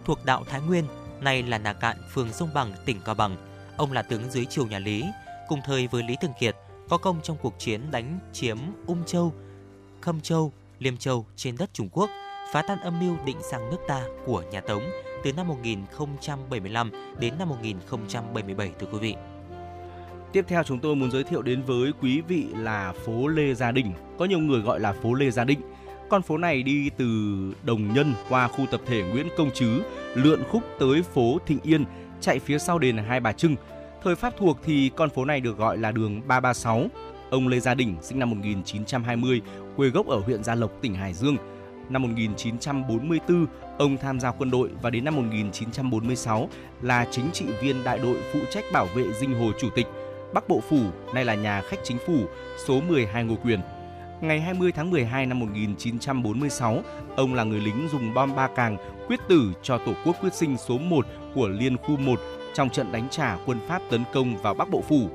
thuộc đạo Thái Nguyên, nay là Nà Cạn, phường Sông Bằng, tỉnh Cao Bằng. Ông là tướng dưới triều nhà Lý, cùng thời với Lý Thường Kiệt, có công trong cuộc chiến đánh chiếm Ung Châu, Khâm Châu, Liêm Châu trên đất Trung Quốc, phá tan âm mưu định sang nước ta của nhà Tống từ năm 1075 đến năm 1077 thưa quý vị. Tiếp theo chúng tôi muốn giới thiệu đến với quý vị là phố Lê Gia Đình, có nhiều người gọi là phố Lê Gia Định. Con phố này đi từ Đồng Nhân qua khu tập thể Nguyễn Công Trứ, lượn khúc tới phố Thịnh Yên, chạy phía sau đền Hai Bà Trưng. Thời Pháp thuộc thì con phố này được gọi là đường 336. Ông Lê Gia Đình sinh năm 1920, quê gốc ở huyện Gia Lộc, tỉnh Hải Dương. Năm 1944, ông tham gia quân đội và đến năm 1946 là chính trị viên đại đội phụ trách bảo vệ dinh hồ chủ tịch Bắc Bộ Phủ, nay là nhà khách chính phủ, số 12 Ngô Quyền. Ngày 20 tháng 12 năm 1946, ông là người lính dùng bom ba càng quyết tử cho Tổ quốc quyết sinh số 1 của Liên khu 1 trong trận đánh trả quân Pháp tấn công vào Bắc Bộ Phủ.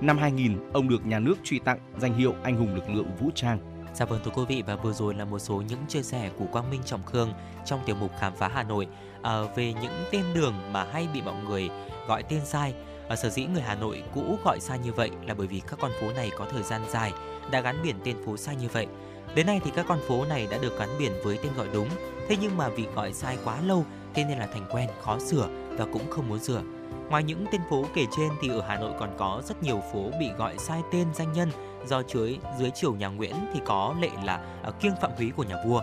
Năm 2000, ông được nhà nước truy tặng danh hiệu Anh hùng lực lượng vũ trang. Dạ vâng thưa quý vị và vừa rồi là một số những chia sẻ của Quang Minh Trọng Khương trong tiểu mục Khám phá Hà Nội à, về những tên đường mà hay bị mọi người gọi tên sai. À, sở dĩ người Hà Nội cũ gọi sai như vậy là bởi vì các con phố này có thời gian dài đã gắn biển tên phố sai như vậy. Đến nay thì các con phố này đã được gắn biển với tên gọi đúng, thế nhưng mà vì gọi sai quá lâu thế nên là thành quen, khó sửa và cũng không muốn sửa. Ngoài những tên phố kể trên thì ở Hà Nội còn có rất nhiều phố bị gọi sai tên danh nhân do chuối dưới triều nhà Nguyễn thì có lệ là ờ, kiêng phạm húy của nhà vua.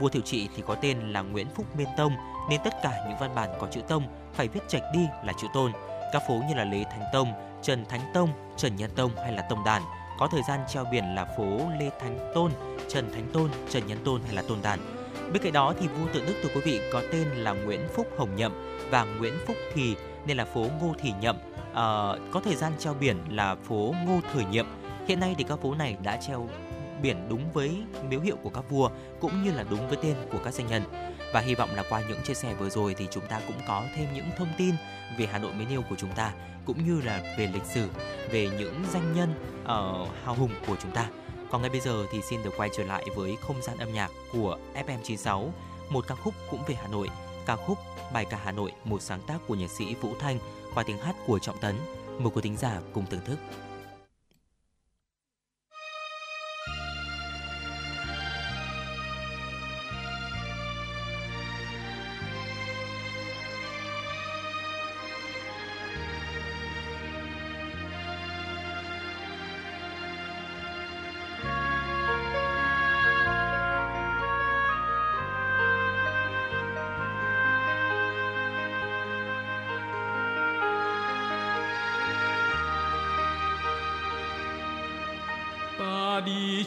Vua Thiệu Trị thì có tên là Nguyễn Phúc Miên Tông nên tất cả những văn bản có chữ Tông phải viết trạch đi là chữ Tôn. Các phố như là Lê Thánh Tông, Trần Thánh Tông, Trần Nhân Tông hay là Tông Đàn có thời gian treo biển là phố Lê Thánh Tôn, Trần Thánh Tôn, Trần Nhân Tôn hay là Tôn Đàn. Bên cạnh đó thì vua tự Đức thưa quý vị có tên là Nguyễn Phúc Hồng Nhậm và Nguyễn Phúc Thì nên là phố Ngô Thị Nhậm. Uh, có thời gian treo biển là phố Ngô Thời Nhiệm. Hiện nay thì các phố này đã treo biển đúng với miếu hiệu của các vua cũng như là đúng với tên của các danh nhân. Và hy vọng là qua những chia sẻ vừa rồi thì chúng ta cũng có thêm những thông tin về Hà Nội mến yêu của chúng ta cũng như là về lịch sử, về những danh nhân uh, hào hùng của chúng ta. Còn ngay bây giờ thì xin được quay trở lại với không gian âm nhạc của FM96, một ca khúc cũng về Hà Nội, ca khúc Bài ca Hà Nội, một sáng tác của nhạc sĩ Vũ Thanh qua tiếng hát của Trọng Tấn. Mời quý thính giả cùng thưởng thức.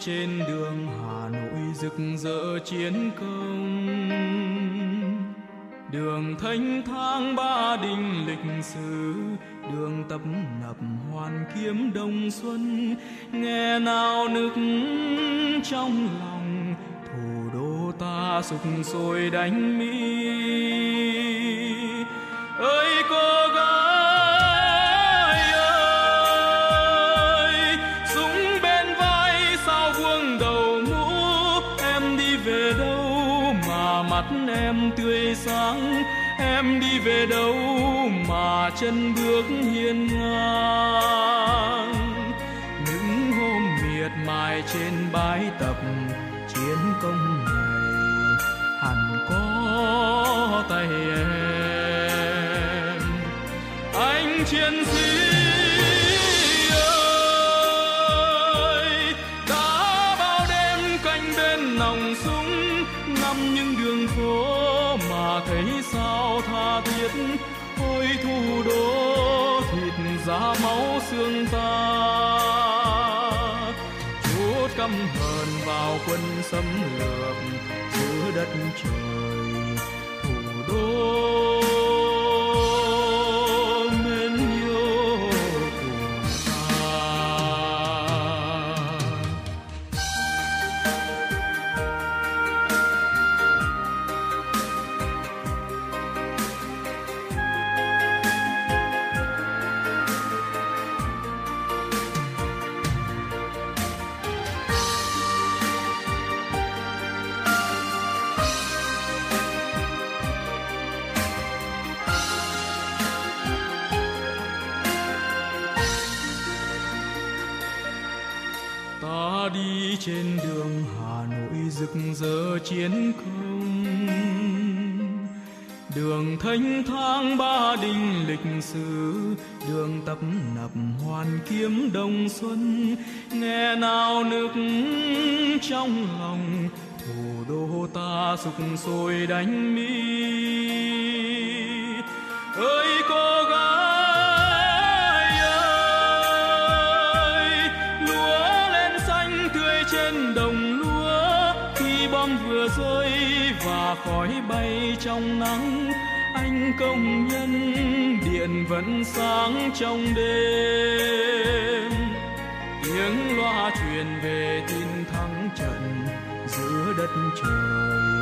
Trên đường Hà Nội rực rỡ chiến công. Đường thanh thang ba đình lịch sử, đường tập nập hoàn kiếm đông xuân. Nghe nào nức trong lòng, thủ đô ta sục sôi đánh mỹ chân bước hiên ngang. Những hôm miệt mài trên bãi tập quân xâm lược giữa đất trời. Chiến công đường thanh thang ba đình lịch sử, đường tập nập hoàn kiếm đông xuân. Nghe nào nức trong lòng, thủ đô ta sục sôi đánh mi. Ơi con công nhân, điện vẫn sáng trong đêm. Tiếng loa truyền về tin thắng trận giữa đất trời.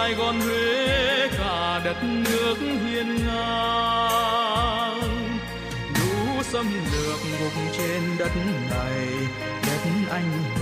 Sài gòn huế cả đất nước hiên ngang. Lũ xâm lược ngục trên đất này, đất anh hùng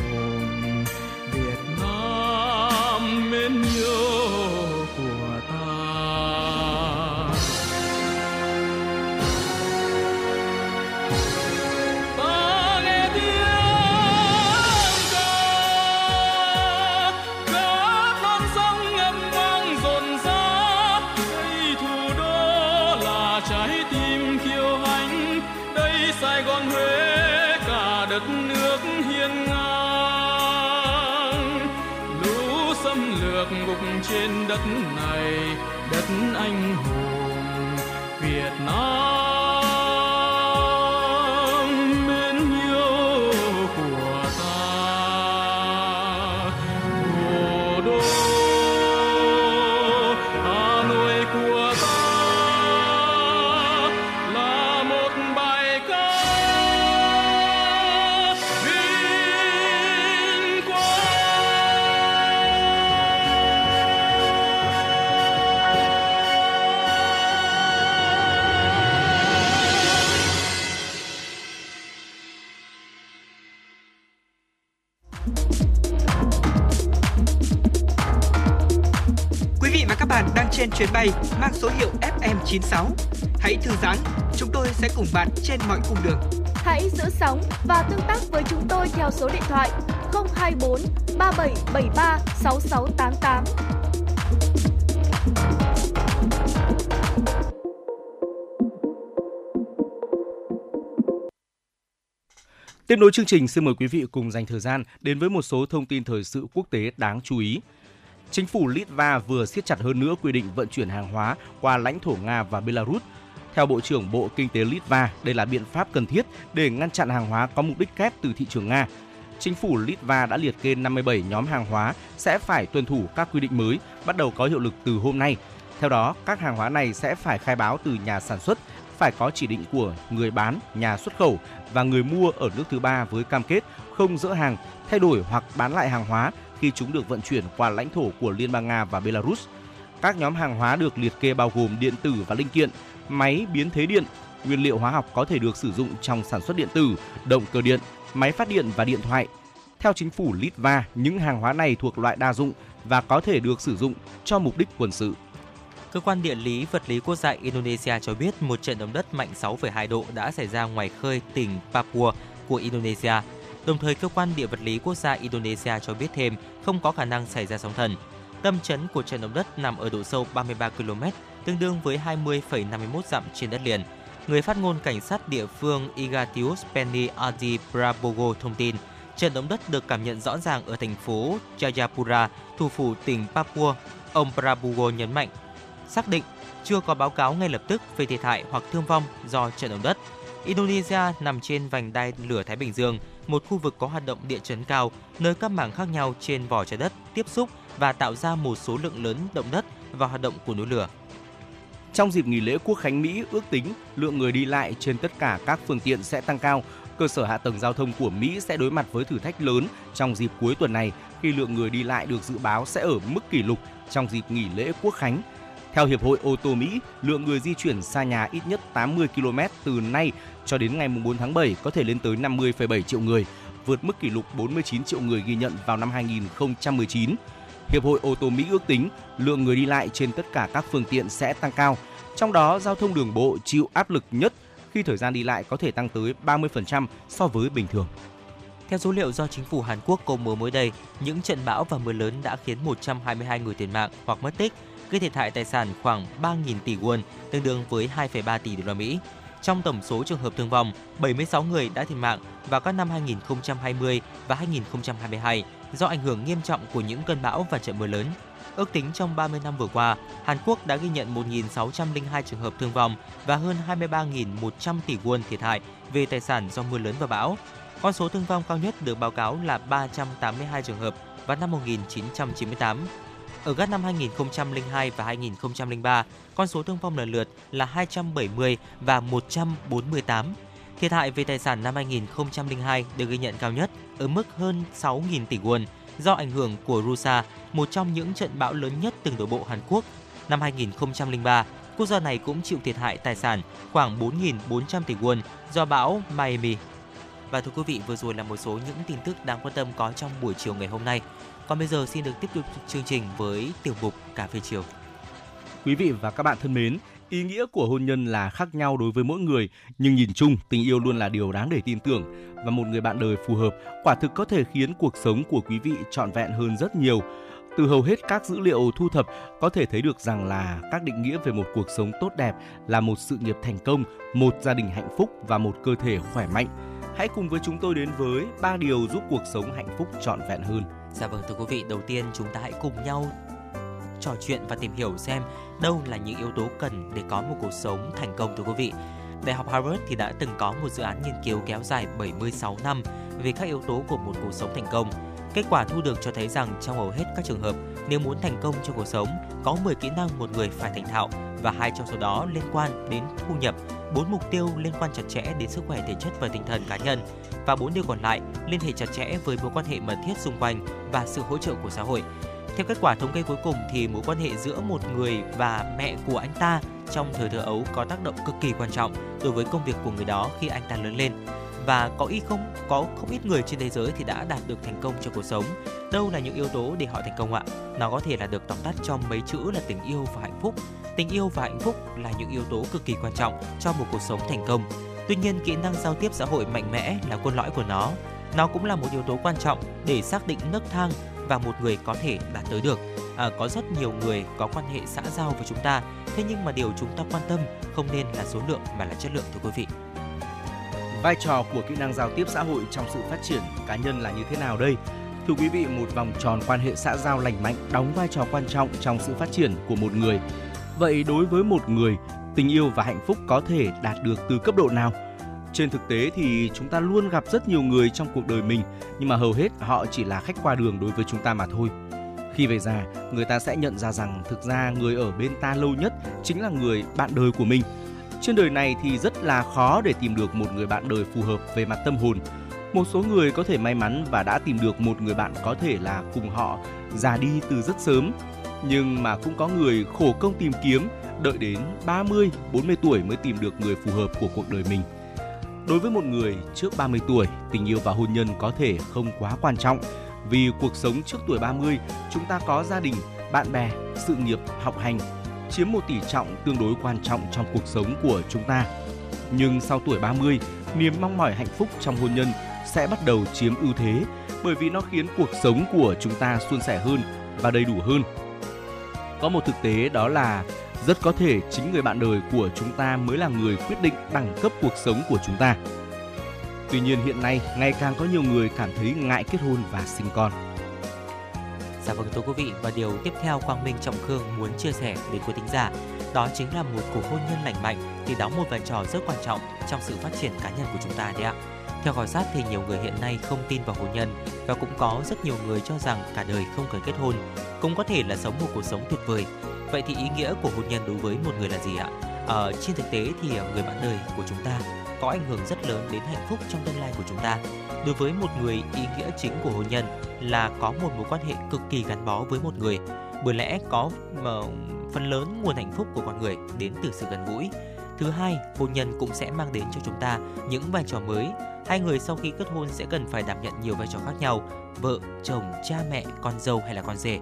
đất chuyến bay mang số hiệu FM96. Hãy thư giãn, chúng tôi sẽ cùng bạn trên mọi cung đường. Hãy giữ sóng và tương tác với chúng tôi theo số điện thoại 024 3773 6688. Tiếp nối chương trình, xin mời quý vị cùng dành thời gian đến với một số thông tin thời sự quốc tế đáng chú ý. Chính phủ Litva vừa siết chặt hơn nữa quy định vận chuyển hàng hóa qua lãnh thổ Nga và Belarus. Theo Bộ trưởng Bộ Kinh tế Litva, đây là biện pháp cần thiết để ngăn chặn hàng hóa có mục đích kép từ thị trường Nga. Chính phủ Litva đã liệt kê 57 nhóm hàng hóa sẽ phải tuân thủ các quy định mới bắt đầu có hiệu lực từ hôm nay. Theo đó, các hàng hóa này sẽ phải khai báo từ nhà sản xuất, phải có chỉ định của người bán, nhà xuất khẩu và người mua ở nước thứ ba với cam kết không dỡ hàng, thay đổi hoặc bán lại hàng hóa khi chúng được vận chuyển qua lãnh thổ của Liên bang Nga và Belarus. Các nhóm hàng hóa được liệt kê bao gồm điện tử và linh kiện, máy biến thế điện, nguyên liệu hóa học có thể được sử dụng trong sản xuất điện tử, động cơ điện, máy phát điện và điện thoại. Theo chính phủ Litva, những hàng hóa này thuộc loại đa dụng và có thể được sử dụng cho mục đích quân sự. Cơ quan địa lý vật lý quốc gia Indonesia cho biết một trận động đất mạnh 6,2 độ đã xảy ra ngoài khơi tỉnh Papua của Indonesia. Đồng thời, cơ quan địa vật lý quốc gia Indonesia cho biết thêm không có khả năng xảy ra sóng thần. Tâm chấn của trận động đất nằm ở độ sâu 33 km, tương đương với 20,51 dặm trên đất liền. Người phát ngôn cảnh sát địa phương Igatius Penny Adi Prabowo thông tin, trận động đất được cảm nhận rõ ràng ở thành phố Jayapura, thủ phủ tỉnh Papua. Ông Prabowo nhấn mạnh, xác định chưa có báo cáo ngay lập tức về thiệt hại hoặc thương vong do trận động đất. Indonesia nằm trên vành đai lửa Thái Bình Dương, một khu vực có hoạt động địa chấn cao, nơi các mảng khác nhau trên vỏ trái đất tiếp xúc và tạo ra một số lượng lớn động đất và hoạt động của núi lửa. Trong dịp nghỉ lễ Quốc khánh Mỹ, ước tính lượng người đi lại trên tất cả các phương tiện sẽ tăng cao. Cơ sở hạ tầng giao thông của Mỹ sẽ đối mặt với thử thách lớn trong dịp cuối tuần này khi lượng người đi lại được dự báo sẽ ở mức kỷ lục trong dịp nghỉ lễ Quốc khánh. Theo Hiệp hội ô tô Mỹ, lượng người di chuyển xa nhà ít nhất 80 km từ nay cho đến ngày 4 tháng 7 có thể lên tới 50,7 triệu người, vượt mức kỷ lục 49 triệu người ghi nhận vào năm 2019. Hiệp hội ô tô Mỹ ước tính lượng người đi lại trên tất cả các phương tiện sẽ tăng cao, trong đó giao thông đường bộ chịu áp lực nhất khi thời gian đi lại có thể tăng tới 30% so với bình thường. Theo số liệu do chính phủ Hàn Quốc công bố mới đây, những trận bão và mưa lớn đã khiến 122 người thiệt mạng hoặc mất tích, gây thiệt hại tài sản khoảng 3.000 tỷ won, tương đương với 2,3 tỷ đô la Mỹ. Trong tổng số trường hợp thương vong, 76 người đã thiệt mạng vào các năm 2020 và 2022 do ảnh hưởng nghiêm trọng của những cơn bão và trận mưa lớn. Ước tính trong 30 năm vừa qua, Hàn Quốc đã ghi nhận 1.602 trường hợp thương vong và hơn 23.100 tỷ won thiệt hại về tài sản do mưa lớn và bão. Con số thương vong cao nhất được báo cáo là 382 trường hợp vào năm 1998 ở các năm 2002 và 2003, con số thương vong lần lượt là 270 và 148. Thiệt hại về tài sản năm 2002 được ghi nhận cao nhất ở mức hơn 6.000 tỷ won do ảnh hưởng của Rusa, một trong những trận bão lớn nhất từng đổ bộ Hàn Quốc. Năm 2003, quốc gia này cũng chịu thiệt hại tài sản khoảng 4.400 tỷ won do bão Miami. Và thưa quý vị, vừa rồi là một số những tin tức đáng quan tâm có trong buổi chiều ngày hôm nay. Còn bây giờ xin được tiếp tục chương trình với tiểu mục Cà phê chiều. Quý vị và các bạn thân mến, ý nghĩa của hôn nhân là khác nhau đối với mỗi người, nhưng nhìn chung tình yêu luôn là điều đáng để tin tưởng và một người bạn đời phù hợp quả thực có thể khiến cuộc sống của quý vị trọn vẹn hơn rất nhiều. Từ hầu hết các dữ liệu thu thập có thể thấy được rằng là các định nghĩa về một cuộc sống tốt đẹp là một sự nghiệp thành công, một gia đình hạnh phúc và một cơ thể khỏe mạnh. Hãy cùng với chúng tôi đến với ba điều giúp cuộc sống hạnh phúc trọn vẹn hơn. Dạ vâng thưa quý vị, đầu tiên chúng ta hãy cùng nhau trò chuyện và tìm hiểu xem đâu là những yếu tố cần để có một cuộc sống thành công thưa quý vị. Đại học Harvard thì đã từng có một dự án nghiên cứu kéo dài 76 năm về các yếu tố của một cuộc sống thành công. Kết quả thu được cho thấy rằng trong hầu hết các trường hợp, nếu muốn thành công trong cuộc sống, có 10 kỹ năng một người phải thành thạo và hai trong số đó liên quan đến thu nhập, bốn mục tiêu liên quan chặt chẽ đến sức khỏe thể chất và tinh thần cá nhân và bốn điều còn lại liên hệ chặt chẽ với mối quan hệ mật thiết xung quanh và sự hỗ trợ của xã hội. Theo kết quả thống kê cuối cùng thì mối quan hệ giữa một người và mẹ của anh ta trong thời thơ ấu có tác động cực kỳ quan trọng đối với công việc của người đó khi anh ta lớn lên. Và có ít không có không ít người trên thế giới thì đã đạt được thành công trong cuộc sống. Đâu là những yếu tố để họ thành công ạ? Nó có thể là được tóm tắt trong mấy chữ là tình yêu và hạnh phúc. Tình yêu và hạnh phúc là những yếu tố cực kỳ quan trọng cho một cuộc sống thành công. Tuy nhiên, kỹ năng giao tiếp xã hội mạnh mẽ là cốt lõi của nó. Nó cũng là một yếu tố quan trọng để xác định nấc thang và một người có thể đạt tới được. À, có rất nhiều người có quan hệ xã giao với chúng ta, thế nhưng mà điều chúng ta quan tâm không nên là số lượng mà là chất lượng thưa quý vị. Vai trò của kỹ năng giao tiếp xã hội trong sự phát triển cá nhân là như thế nào đây? Thưa quý vị, một vòng tròn quan hệ xã giao lành mạnh đóng vai trò quan trọng trong sự phát triển của một người. Vậy đối với một người, tình yêu và hạnh phúc có thể đạt được từ cấp độ nào? Trên thực tế thì chúng ta luôn gặp rất nhiều người trong cuộc đời mình, nhưng mà hầu hết họ chỉ là khách qua đường đối với chúng ta mà thôi. Khi về già, người ta sẽ nhận ra rằng thực ra người ở bên ta lâu nhất chính là người bạn đời của mình. Trên đời này thì rất là khó để tìm được một người bạn đời phù hợp về mặt tâm hồn. Một số người có thể may mắn và đã tìm được một người bạn có thể là cùng họ già đi từ rất sớm. Nhưng mà cũng có người khổ công tìm kiếm, đợi đến 30, 40 tuổi mới tìm được người phù hợp của cuộc đời mình. Đối với một người trước 30 tuổi, tình yêu và hôn nhân có thể không quá quan trọng vì cuộc sống trước tuổi 30, chúng ta có gia đình, bạn bè, sự nghiệp, học hành chiếm một tỷ trọng tương đối quan trọng trong cuộc sống của chúng ta. Nhưng sau tuổi 30, niềm mong mỏi hạnh phúc trong hôn nhân sẽ bắt đầu chiếm ưu thế bởi vì nó khiến cuộc sống của chúng ta suôn sẻ hơn và đầy đủ hơn. Có một thực tế đó là rất có thể chính người bạn đời của chúng ta mới là người quyết định đẳng cấp cuộc sống của chúng ta. Tuy nhiên hiện nay ngày càng có nhiều người cảm thấy ngại kết hôn và sinh con. Dạ vâng thưa quý vị và điều tiếp theo Quang Minh Trọng Khương muốn chia sẻ đến quý thính giả đó chính là một cuộc hôn nhân lành mạnh thì đóng một vai trò rất quan trọng trong sự phát triển cá nhân của chúng ta đấy ạ. Theo khảo sát thì nhiều người hiện nay không tin vào hôn nhân và cũng có rất nhiều người cho rằng cả đời không cần kết hôn cũng có thể là sống một cuộc sống tuyệt vời. Vậy thì ý nghĩa của hôn nhân đối với một người là gì ạ? Ở trên thực tế thì ờ, người bạn đời của chúng ta có ảnh hưởng rất lớn đến hạnh phúc trong tương lai của chúng ta. Đối với một người, ý nghĩa chính của hôn nhân là có một mối quan hệ cực kỳ gắn bó với một người. Bởi lẽ có mà phần lớn nguồn hạnh phúc của con người đến từ sự gần gũi. Thứ hai, hôn nhân cũng sẽ mang đến cho chúng ta những vai trò mới. Hai người sau khi kết hôn sẽ cần phải đảm nhận nhiều vai trò khác nhau, vợ, chồng, cha mẹ, con dâu hay là con rể.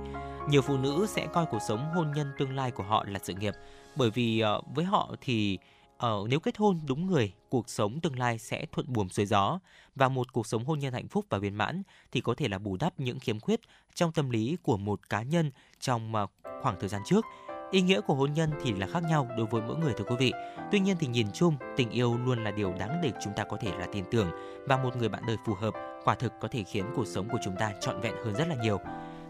Nhiều phụ nữ sẽ coi cuộc sống hôn nhân tương lai của họ là sự nghiệp, bởi vì ờ, với họ thì ở ờ, nếu kết hôn đúng người, cuộc sống tương lai sẽ thuận buồm xuôi gió và một cuộc sống hôn nhân hạnh phúc và viên mãn thì có thể là bù đắp những khiếm khuyết trong tâm lý của một cá nhân trong ờ, khoảng thời gian trước. Ý nghĩa của hôn nhân thì là khác nhau đối với mỗi người thưa quý vị. Tuy nhiên thì nhìn chung, tình yêu luôn là điều đáng để chúng ta có thể là tin tưởng và một người bạn đời phù hợp quả thực có thể khiến cuộc sống của chúng ta trọn vẹn hơn rất là nhiều.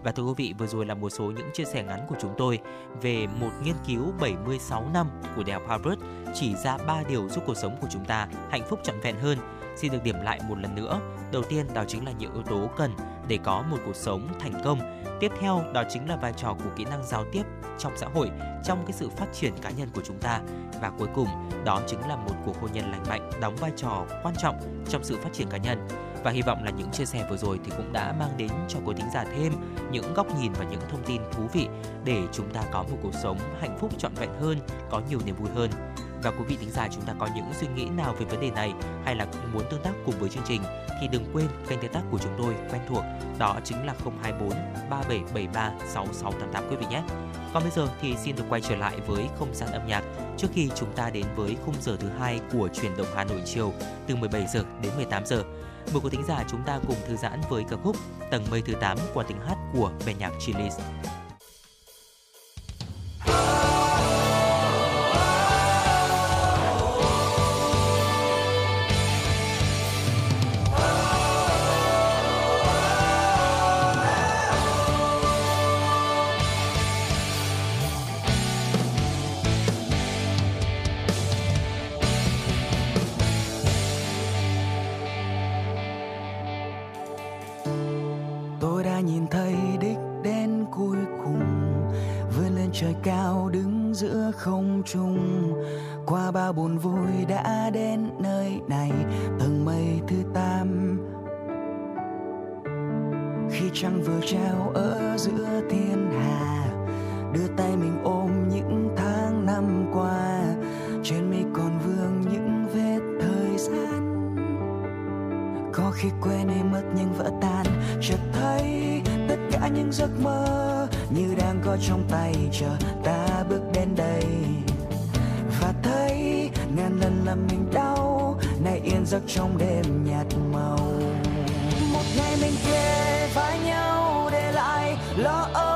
Và thưa quý vị, vừa rồi là một số những chia sẻ ngắn của chúng tôi về một nghiên cứu 76 năm của Đại học Harvard chỉ ra 3 điều giúp cuộc sống của chúng ta hạnh phúc trọn vẹn hơn. Xin được điểm lại một lần nữa. Đầu tiên đó chính là những yếu tố cần để có một cuộc sống thành công. Tiếp theo đó chính là vai trò của kỹ năng giao tiếp trong xã hội, trong cái sự phát triển cá nhân của chúng ta. Và cuối cùng đó chính là một cuộc hôn nhân lành mạnh đóng vai trò quan trọng trong sự phát triển cá nhân và hy vọng là những chia sẻ vừa rồi thì cũng đã mang đến cho quý thính giả thêm những góc nhìn và những thông tin thú vị để chúng ta có một cuộc sống hạnh phúc trọn vẹn hơn, có nhiều niềm vui hơn. Và quý vị thính giả chúng ta có những suy nghĩ nào về vấn đề này hay là cũng muốn tương tác cùng với chương trình thì đừng quên kênh tương tác của chúng tôi quen thuộc đó chính là 024 3773 6688 quý vị nhé. Còn bây giờ thì xin được quay trở lại với không gian âm nhạc trước khi chúng ta đến với khung giờ thứ hai của truyền động Hà Nội chiều từ 17 giờ đến 18 giờ. Mời quý thính giả chúng ta cùng thư giãn với ca khúc Tầng mây thứ 8 qua tiếng hát của ban nhạc Chili's. Chung. Qua bao buồn vui đã đến nơi này tầng mây thứ tám. Khi trăng vừa treo ở giữa thiên hà, đưa tay mình ôm những tháng năm qua, trên mi còn vương những vết thời gian. Có khi quên đi mất nhưng vỡ tan, chợt thấy tất cả những giấc mơ như đang có trong tay, chờ ta bước đến đây ngàn lần làm mình đau. Nay yên giấc trong đêm nhạt màu. Một ngày mình kề vai nhau để lại lo âu.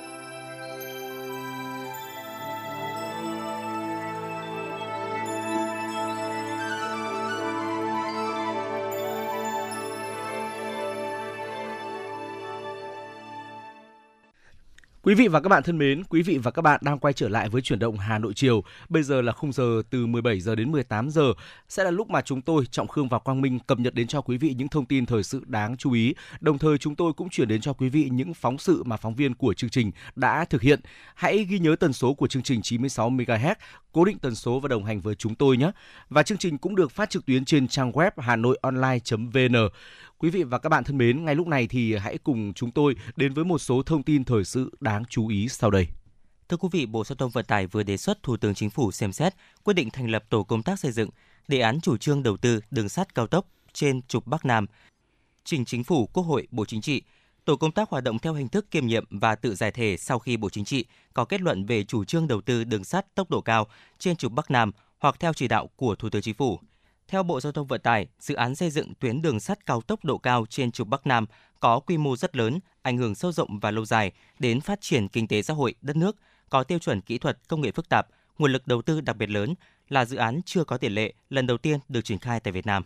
Quý vị và các bạn thân mến, quý vị và các bạn đang quay trở lại với chuyển động Hà Nội chiều. Bây giờ là khung giờ từ 17 giờ đến 18 giờ sẽ là lúc mà chúng tôi Trọng Khương và Quang Minh cập nhật đến cho quý vị những thông tin thời sự đáng chú ý. Đồng thời chúng tôi cũng chuyển đến cho quý vị những phóng sự mà phóng viên của chương trình đã thực hiện. Hãy ghi nhớ tần số của chương trình 96 MHz, cố định tần số và đồng hành với chúng tôi nhé. Và chương trình cũng được phát trực tuyến trên trang web hanoionline.vn. Quý vị và các bạn thân mến, ngay lúc này thì hãy cùng chúng tôi đến với một số thông tin thời sự đáng chú ý sau đây. Thưa quý vị, Bộ Giao thông Vận tải vừa đề xuất Thủ tướng Chính phủ xem xét quyết định thành lập tổ công tác xây dựng đề án chủ trương đầu tư đường sắt cao tốc trên trục Bắc Nam, trình Chính phủ, Quốc hội, Bộ Chính trị. Tổ công tác hoạt động theo hình thức kiêm nhiệm và tự giải thể sau khi Bộ Chính trị có kết luận về chủ trương đầu tư đường sắt tốc độ cao trên trục Bắc Nam hoặc theo chỉ đạo của Thủ tướng Chính phủ. Theo Bộ Giao thông Vận tải, dự án xây dựng tuyến đường sắt cao tốc độ cao trên trục Bắc Nam có quy mô rất lớn, ảnh hưởng sâu rộng và lâu dài đến phát triển kinh tế xã hội đất nước, có tiêu chuẩn kỹ thuật công nghệ phức tạp, nguồn lực đầu tư đặc biệt lớn, là dự án chưa có tiền lệ lần đầu tiên được triển khai tại Việt Nam.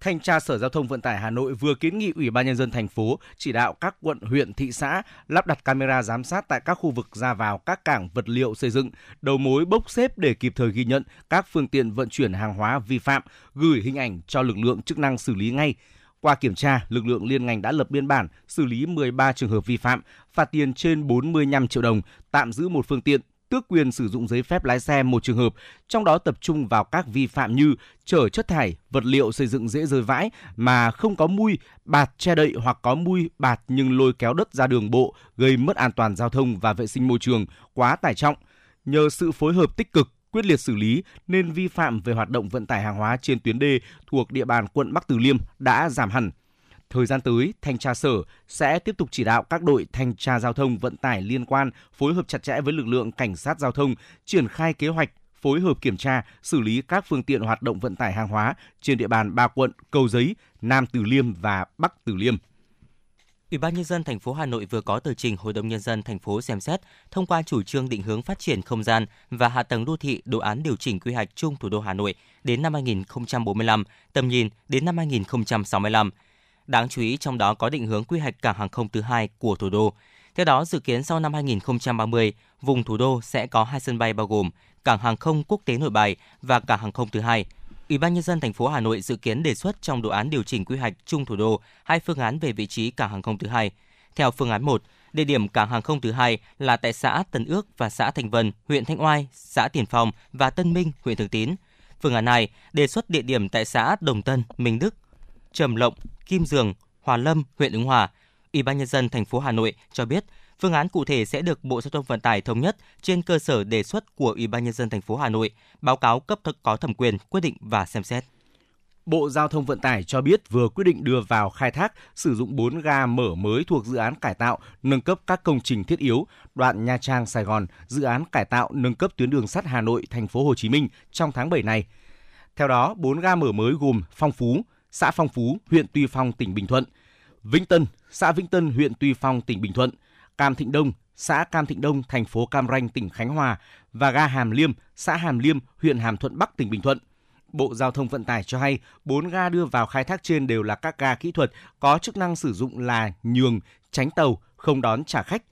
Thanh tra Sở Giao thông Vận tải Hà Nội vừa kiến nghị Ủy ban nhân dân thành phố chỉ đạo các quận, huyện, thị xã lắp đặt camera giám sát tại các khu vực ra vào các cảng vật liệu xây dựng, đầu mối bốc xếp để kịp thời ghi nhận các phương tiện vận chuyển hàng hóa vi phạm, gửi hình ảnh cho lực lượng chức năng xử lý ngay. Qua kiểm tra, lực lượng liên ngành đã lập biên bản xử lý 13 trường hợp vi phạm, phạt tiền trên 45 triệu đồng, tạm giữ một phương tiện, tước quyền sử dụng giấy phép lái xe một trường hợp, trong đó tập trung vào các vi phạm như chở chất thải, vật liệu xây dựng dễ rơi vãi mà không có mui, bạt che đậy hoặc có mui, bạt nhưng lôi kéo đất ra đường bộ, gây mất an toàn giao thông và vệ sinh môi trường, quá tải trọng. Nhờ sự phối hợp tích cực, quyết liệt xử lý nên vi phạm về hoạt động vận tải hàng hóa trên tuyến đê thuộc địa bàn quận Bắc Từ Liêm đã giảm hẳn. Thời gian tới, thanh tra sở sẽ tiếp tục chỉ đạo các đội thanh tra giao thông vận tải liên quan phối hợp chặt chẽ với lực lượng cảnh sát giao thông, triển khai kế hoạch phối hợp kiểm tra, xử lý các phương tiện hoạt động vận tải hàng hóa trên địa bàn ba quận Cầu Giấy, Nam Từ Liêm và Bắc Từ Liêm. Ủy ban nhân dân thành phố Hà Nội vừa có tờ trình Hội đồng nhân dân thành phố xem xét thông qua chủ trương định hướng phát triển không gian và hạ tầng đô thị đồ án điều chỉnh quy hoạch chung thủ đô Hà Nội đến năm 2045, tầm nhìn đến năm 2065. Đáng chú ý trong đó có định hướng quy hoạch cảng hàng không thứ hai của thủ đô. Theo đó, dự kiến sau năm 2030, vùng thủ đô sẽ có hai sân bay bao gồm cảng hàng không quốc tế Nội Bài và cảng hàng không thứ hai. Ủy ban nhân dân thành phố Hà Nội dự kiến đề xuất trong đồ án điều chỉnh quy hoạch chung thủ đô hai phương án về vị trí cảng hàng không thứ hai. Theo phương án 1, địa điểm cảng hàng không thứ hai là tại xã Tân Ước và xã Thành Vân, huyện Thanh Oai, xã Tiền Phong và Tân Minh, huyện Thường Tín. Phương án 2 đề xuất địa điểm tại xã Đồng Tân, Minh Đức, Trầm Lộng, Kim Dường, Hòa Lâm, huyện Ứng Hòa. Ủy ban nhân dân thành phố Hà Nội cho biết phương án cụ thể sẽ được Bộ Giao thông Vận tải thống nhất trên cơ sở đề xuất của Ủy ban nhân dân thành phố Hà Nội, báo cáo cấp có thẩm quyền quyết định và xem xét. Bộ Giao thông Vận tải cho biết vừa quyết định đưa vào khai thác sử dụng 4 ga mở mới thuộc dự án cải tạo, nâng cấp các công trình thiết yếu, đoạn Nha Trang Sài Gòn, dự án cải tạo nâng cấp tuyến đường sắt Hà Nội thành phố Hồ Chí Minh trong tháng 7 này. Theo đó, 4 ga mở mới gồm Phong Phú, xã Phong Phú, huyện Tuy Phong, tỉnh Bình Thuận, Vĩnh Tân, xã Vĩnh Tân, huyện Tuy Phong, tỉnh Bình Thuận, Cam Thịnh Đông, xã Cam Thịnh Đông, thành phố Cam Ranh, tỉnh Khánh Hòa và ga Hàm Liêm, xã Hàm Liêm, huyện Hàm Thuận Bắc, tỉnh Bình Thuận. Bộ Giao thông Vận tải cho hay, 4 ga đưa vào khai thác trên đều là các ga kỹ thuật có chức năng sử dụng là nhường, tránh tàu, không đón trả khách.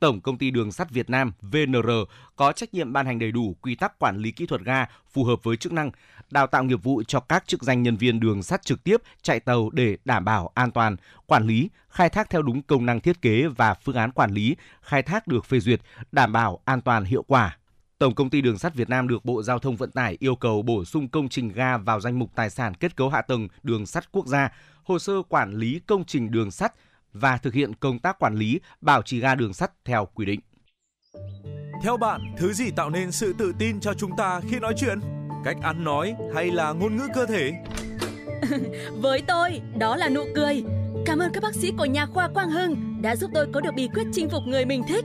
Tổng công ty Đường sắt Việt Nam VNR có trách nhiệm ban hành đầy đủ quy tắc quản lý kỹ thuật ga phù hợp với chức năng, đào tạo nghiệp vụ cho các chức danh nhân viên đường sắt trực tiếp chạy tàu để đảm bảo an toàn, quản lý, khai thác theo đúng công năng thiết kế và phương án quản lý, khai thác được phê duyệt, đảm bảo an toàn hiệu quả. Tổng công ty Đường sắt Việt Nam được Bộ Giao thông Vận tải yêu cầu bổ sung công trình ga vào danh mục tài sản kết cấu hạ tầng đường sắt quốc gia, hồ sơ quản lý công trình đường sắt và thực hiện công tác quản lý bảo trì ga đường sắt theo quy định. Theo bạn, thứ gì tạo nên sự tự tin cho chúng ta khi nói chuyện? Cách ăn nói hay là ngôn ngữ cơ thể? Với tôi, đó là nụ cười. Cảm ơn các bác sĩ của nhà khoa Quang Hưng đã giúp tôi có được bí quyết chinh phục người mình thích.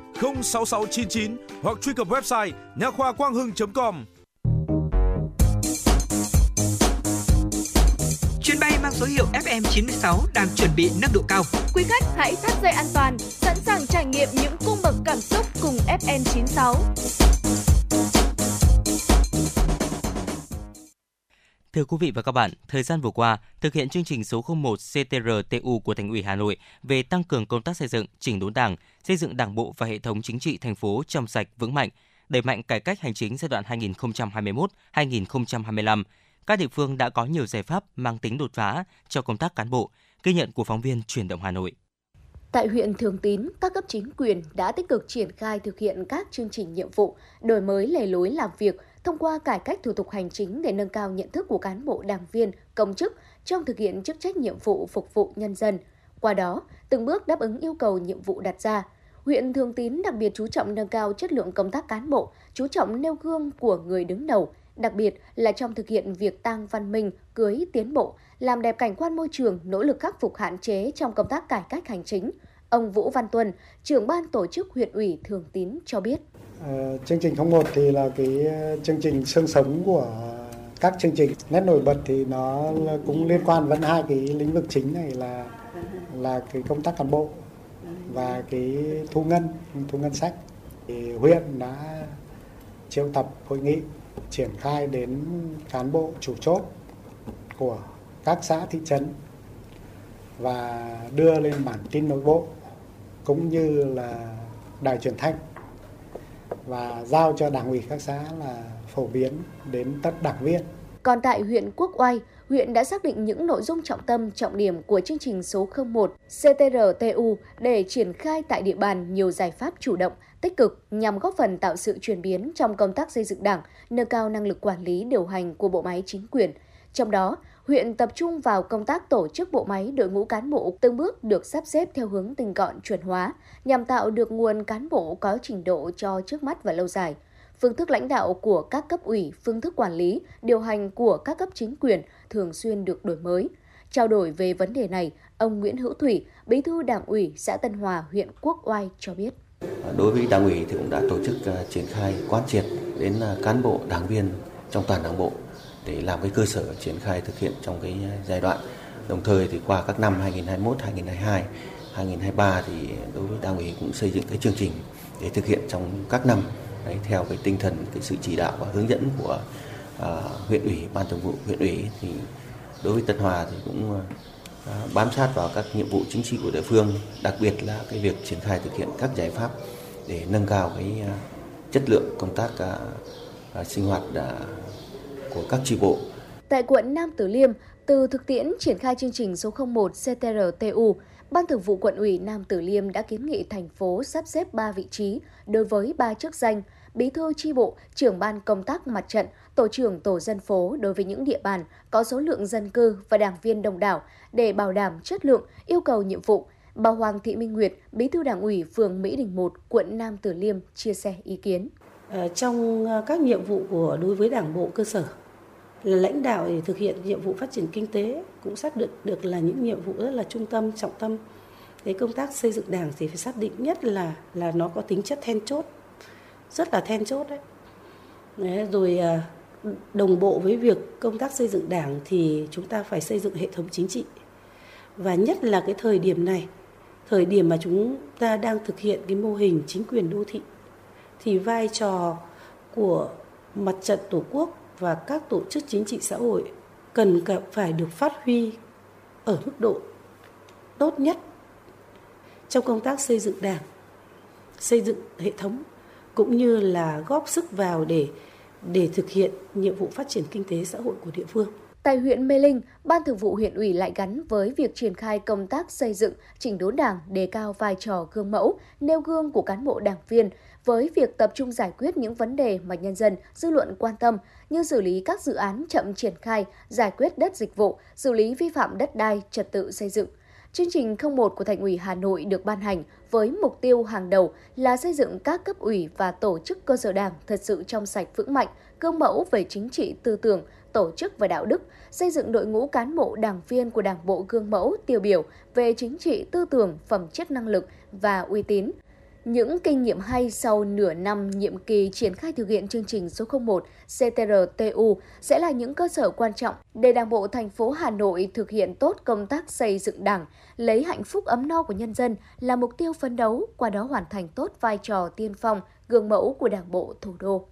06699 hoặc truy cập website nha khoa quang hưng.com. Chuyến bay mang số hiệu FM96 đang chuẩn bị nâng độ cao. Quý khách hãy thắt dây an toàn, sẵn sàng trải nghiệm những cung bậc cảm xúc cùng FM96. Thưa quý vị và các bạn, thời gian vừa qua, thực hiện chương trình số 01 CTRTU của Thành ủy Hà Nội về tăng cường công tác xây dựng, chỉnh đốn Đảng, xây dựng Đảng bộ và hệ thống chính trị thành phố trong sạch vững mạnh, đẩy mạnh cải cách hành chính giai đoạn 2021-2025, các địa phương đã có nhiều giải pháp mang tính đột phá cho công tác cán bộ, ghi nhận của phóng viên Truyền động Hà Nội. Tại huyện Thường Tín, các cấp chính quyền đã tích cực triển khai thực hiện các chương trình nhiệm vụ, đổi mới lề lối làm việc thông qua cải cách thủ tục hành chính để nâng cao nhận thức của cán bộ đảng viên, công chức trong thực hiện chức trách nhiệm vụ phục vụ nhân dân. Qua đó, từng bước đáp ứng yêu cầu nhiệm vụ đặt ra. Huyện Thường Tín đặc biệt chú trọng nâng cao chất lượng công tác cán bộ, chú trọng nêu gương của người đứng đầu, đặc biệt là trong thực hiện việc tăng văn minh, cưới tiến bộ, làm đẹp cảnh quan môi trường, nỗ lực khắc phục hạn chế trong công tác cải cách hành chính. Ông Vũ Văn Tuân, trưởng ban tổ chức huyện ủy Thường Tín cho biết. Ờ, chương trình 01 thì là cái ờ, chương trình xương sống của các chương trình. Nét nổi bật thì nó cũng liên quan vẫn hai cái lĩnh vực chính này là là cái công tác cán bộ và cái thu ngân, thu ngân sách. Thì huyện đã triệu tập hội nghị triển khai đến cán bộ chủ chốt của các xã thị trấn và đưa lên bản tin nội bộ cũng như là đài truyền thanh và giao cho đảng ủy các xã là phổ biến đến tất đảng viên. Còn tại huyện Quốc Oai, huyện đã xác định những nội dung trọng tâm, trọng điểm của chương trình số 01 CTRTU để triển khai tại địa bàn nhiều giải pháp chủ động, tích cực nhằm góp phần tạo sự chuyển biến trong công tác xây dựng đảng, nâng cao năng lực quản lý điều hành của bộ máy chính quyền. Trong đó, huyện tập trung vào công tác tổ chức bộ máy đội ngũ cán bộ từng bước được sắp xếp theo hướng tinh gọn chuẩn hóa, nhằm tạo được nguồn cán bộ có trình độ cho trước mắt và lâu dài. Phương thức lãnh đạo của các cấp ủy, phương thức quản lý, điều hành của các cấp chính quyền thường xuyên được đổi mới. Trao đổi về vấn đề này, ông Nguyễn Hữu Thủy, Bí thư Đảng ủy xã Tân Hòa, huyện Quốc Oai cho biết. Đối với Đảng ủy thì cũng đã tổ chức ờ, triển khai quán triệt đến ờ, cán bộ, đảng viên trong toàn Đảng bộ để làm cái cơ sở triển khai thực hiện trong cái giai đoạn. Đồng thời thì qua các năm 2021, 2022, 2023 thì đối với Đảng ủy cũng xây dựng cái chương trình để thực hiện trong các năm đấy, theo cái tinh thần cái sự chỉ đạo và hướng dẫn của uh, huyện ủy ban thường vụ huyện ủy thì đối với Tân Hòa thì cũng uh, bám sát vào các nhiệm vụ chính trị của địa phương đặc biệt là cái việc triển khai thực hiện các giải pháp để nâng cao cái uh, chất lượng công tác uh, uh, sinh hoạt uh, của các chi bộ. Tại quận Nam Từ Liêm, từ thực tiễn triển khai chương trình số 01 CTRTU, Ban Thường vụ quận ủy Nam Từ Liêm đã kiến nghị thành phố sắp xếp 3 vị trí đối với 3 chức danh bí thư chi bộ, trưởng ban công tác mặt trận, tổ trưởng tổ dân phố đối với những địa bàn có số lượng dân cư và đảng viên đông đảo để bảo đảm chất lượng, yêu cầu nhiệm vụ. Bà Hoàng Thị Minh Nguyệt, bí thư đảng ủy phường Mỹ Đình 1, quận Nam Từ Liêm chia sẻ ý kiến. Ờ, trong ờ, các nhiệm vụ của đối với đảng bộ cơ sở là lãnh đạo để thực hiện nhiệm vụ phát triển kinh tế cũng xác định được là những nhiệm vụ rất là trung tâm trọng tâm. Cái công tác xây dựng đảng thì phải xác định nhất là là nó có tính chất then chốt rất là then chốt đấy, đấy rồi à, đồng bộ với việc công tác xây dựng đảng thì chúng ta phải xây dựng hệ thống chính trị. Và nhất là cái thời điểm này thời điểm mà chúng ta đang thực hiện cái mô hình chính quyền đô thị thì vai trò của mặt trận tổ quốc và các tổ chức chính trị xã hội cần phải được phát huy ở mức độ tốt nhất trong công tác xây dựng đảng, xây dựng hệ thống cũng như là góp sức vào để để thực hiện nhiệm vụ phát triển kinh tế xã hội của địa phương. Tại huyện Mê Linh, Ban Thường vụ huyện ủy lại gắn với việc triển khai công tác xây dựng, chỉnh đốn đảng, đề cao vai trò gương mẫu, nêu gương của cán bộ đảng viên, với việc tập trung giải quyết những vấn đề mà nhân dân, dư luận quan tâm như xử lý các dự án chậm triển khai, giải quyết đất dịch vụ, xử lý vi phạm đất đai, trật tự xây dựng. Chương trình 01 của Thành ủy Hà Nội được ban hành với mục tiêu hàng đầu là xây dựng các cấp ủy và tổ chức cơ sở đảng thật sự trong sạch vững mạnh, gương mẫu về chính trị tư tưởng, tổ chức và đạo đức, xây dựng đội ngũ cán bộ đảng viên của Đảng bộ gương mẫu tiêu biểu về chính trị tư tưởng, phẩm chất năng lực và uy tín – những kinh nghiệm hay sau nửa năm nhiệm kỳ triển khai thực hiện chương trình số 01 CTRTU sẽ là những cơ sở quan trọng để Đảng bộ thành phố Hà Nội thực hiện tốt công tác xây dựng Đảng, lấy hạnh phúc ấm no của nhân dân là mục tiêu phấn đấu, qua đó hoàn thành tốt vai trò tiên phong, gương mẫu của Đảng bộ thủ đô.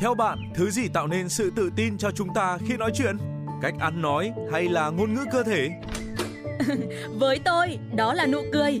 Theo bạn, thứ gì tạo nên sự tự tin cho chúng ta khi nói chuyện? Cách ăn nói hay là ngôn ngữ cơ thể? Với tôi, đó là nụ cười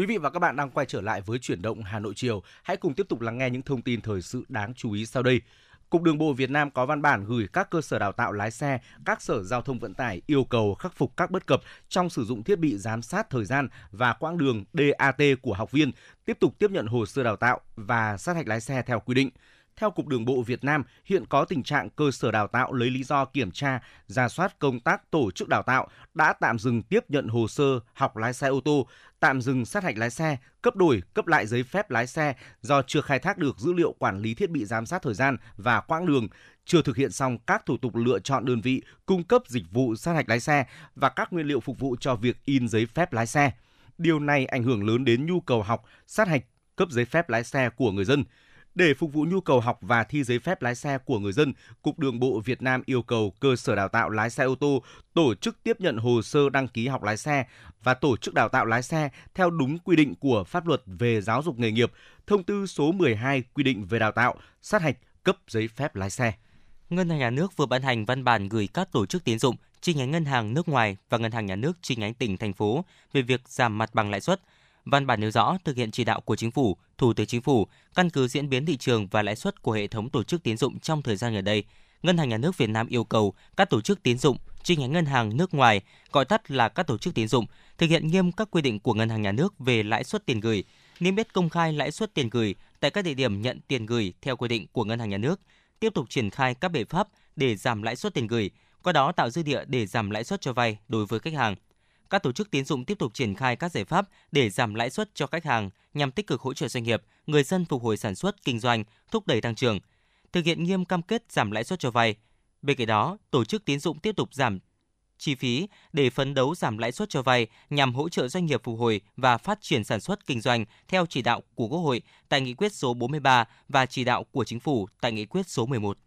Quý vị và các bạn đang quay trở lại với chuyển động Hà Nội chiều. Hãy cùng tiếp tục lắng nghe những thông tin thời sự đáng chú ý sau đây. Cục Đường bộ Việt Nam có văn bản gửi các cơ sở đào tạo lái xe, các sở giao thông vận tải yêu cầu khắc phục các bất cập trong sử dụng thiết bị giám sát thời gian và quãng đường DAT của học viên, tiếp tục tiếp nhận hồ sơ đào tạo và sát hạch lái xe theo quy định. Theo Cục Đường bộ Việt Nam, hiện có tình trạng cơ sở đào tạo lấy lý do kiểm tra, ra soát công tác tổ chức đào tạo đã tạm dừng tiếp nhận hồ sơ học lái xe ô tô, tạm dừng sát hạch lái xe, cấp đổi, cấp lại giấy phép lái xe do chưa khai thác được dữ liệu quản lý thiết bị giám sát thời gian và quãng đường, chưa thực hiện xong các thủ tục lựa chọn đơn vị cung cấp dịch vụ sát hạch lái xe và các nguyên liệu phục vụ cho việc in giấy phép lái xe. Điều này ảnh hưởng lớn đến nhu cầu học, sát hạch, cấp giấy phép lái xe của người dân. Để phục vụ nhu cầu học và thi giấy phép lái xe của người dân, Cục Đường bộ Việt Nam yêu cầu cơ sở đào tạo lái xe ô tô tổ chức tiếp nhận hồ sơ đăng ký học lái xe và tổ chức đào tạo lái xe theo đúng quy định của pháp luật về giáo dục nghề nghiệp, thông tư số 12 quy định về đào tạo, sát hạch, cấp giấy phép lái xe. Ngân hàng Nhà nước vừa ban hành văn bản gửi các tổ chức tín dụng, chi nhánh ngân hàng nước ngoài và ngân hàng nhà nước chi nhánh tỉnh thành phố về việc giảm mặt bằng lãi suất. Văn bản nêu rõ thực hiện chỉ đạo của chính phủ, Thủ tướng Chính phủ, căn cứ diễn biến thị trường và lãi suất của hệ thống tổ chức tín dụng trong thời gian gần đây, Ngân hàng Nhà nước Việt Nam yêu cầu các tổ chức tín dụng, chi nhánh ngân hàng nước ngoài, gọi tắt là các tổ chức tín dụng, thực hiện nghiêm các quy định của Ngân hàng Nhà nước về lãi suất tiền gửi, niêm yết công khai lãi suất tiền gửi tại các địa điểm nhận tiền gửi theo quy định của Ngân hàng Nhà nước, tiếp tục triển khai các biện pháp để giảm lãi suất tiền gửi, qua đó tạo dư địa để giảm lãi suất cho vay đối với khách hàng. Các tổ chức tín dụng tiếp tục triển khai các giải pháp để giảm lãi suất cho khách hàng nhằm tích cực hỗ trợ doanh nghiệp, người dân phục hồi sản xuất, kinh doanh, thúc đẩy tăng trưởng, thực hiện nghiêm cam kết giảm lãi suất cho vay. Bên cạnh đó, tổ chức tín dụng tiếp tục giảm chi phí để phấn đấu giảm lãi suất cho vay nhằm hỗ trợ doanh nghiệp phục hồi và phát triển sản xuất kinh doanh theo chỉ đạo của Quốc hội tại nghị quyết số 43 và chỉ đạo của Chính phủ tại nghị quyết số 11.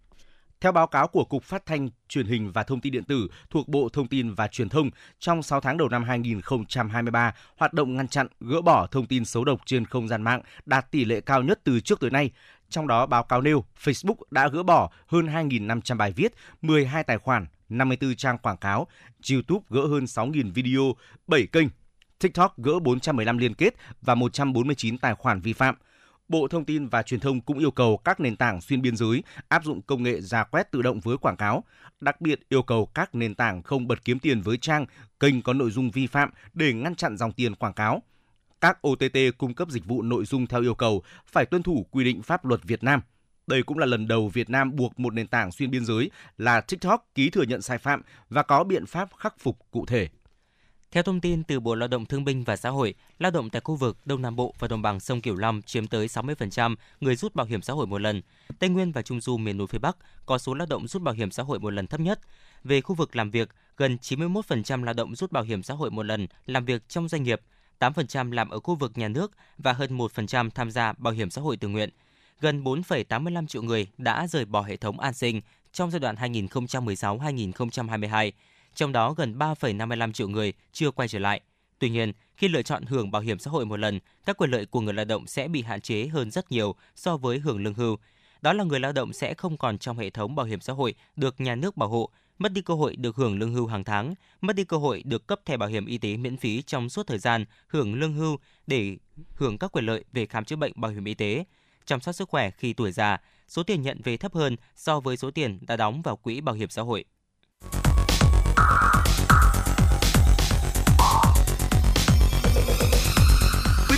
Theo báo cáo của Cục Phát thanh, Truyền hình và Thông tin điện tử thuộc Bộ Thông tin và Truyền thông, trong 6 tháng đầu năm 2023, hoạt động ngăn chặn, gỡ bỏ thông tin xấu độc trên không gian mạng đạt tỷ lệ cao nhất từ trước tới nay. Trong đó, báo cáo nêu Facebook đã gỡ bỏ hơn 2.500 bài viết, 12 tài khoản, 54 trang quảng cáo, YouTube gỡ hơn 6.000 video, 7 kênh, TikTok gỡ 415 liên kết và 149 tài khoản vi phạm. Bộ Thông tin và Truyền thông cũng yêu cầu các nền tảng xuyên biên giới áp dụng công nghệ ra quét tự động với quảng cáo, đặc biệt yêu cầu các nền tảng không bật kiếm tiền với trang, kênh có nội dung vi phạm để ngăn chặn dòng tiền quảng cáo. Các OTT cung cấp dịch vụ nội dung theo yêu cầu phải tuân thủ quy định pháp luật Việt Nam. Đây cũng là lần đầu Việt Nam buộc một nền tảng xuyên biên giới là TikTok ký thừa nhận sai phạm và có biện pháp khắc phục cụ thể. Theo thông tin từ Bộ Lao động Thương binh và Xã hội, lao động tại khu vực Đông Nam Bộ và đồng bằng sông Cửu Long chiếm tới 60% người rút bảo hiểm xã hội một lần. Tây Nguyên và Trung Du miền núi phía Bắc có số lao động rút bảo hiểm xã hội một lần thấp nhất. Về khu vực làm việc, gần 91% lao động rút bảo hiểm xã hội một lần làm việc trong doanh nghiệp, 8% làm ở khu vực nhà nước và hơn 1% tham gia bảo hiểm xã hội tự nguyện. Gần 4,85 triệu người đã rời bỏ hệ thống an sinh trong giai đoạn 2016-2022 trong đó gần 3,55 triệu người chưa quay trở lại. Tuy nhiên, Khi lựa chọn hưởng bảo hiểm xã hội một lần, các quyền lợi của người lao động sẽ bị hạn chế hơn rất nhiều so với hưởng lương hưu. Đó là người lao động sẽ không còn trong hệ thống bảo hiểm xã hội được nhà nước bảo hộ, mất đi cơ hội được hưởng lương hưu hàng tháng, mất đi cơ hội được cấp thẻ bảo hiểm y tế miễn phí trong suốt thời gian hưởng lương hưu để hưởng các quyền lợi về khám chữa bệnh bảo hiểm y tế, chăm sóc sức khỏe khi tuổi già, số tiền nhận về thấp hơn so với số tiền đã đóng vào quỹ bảo hiểm xã hội.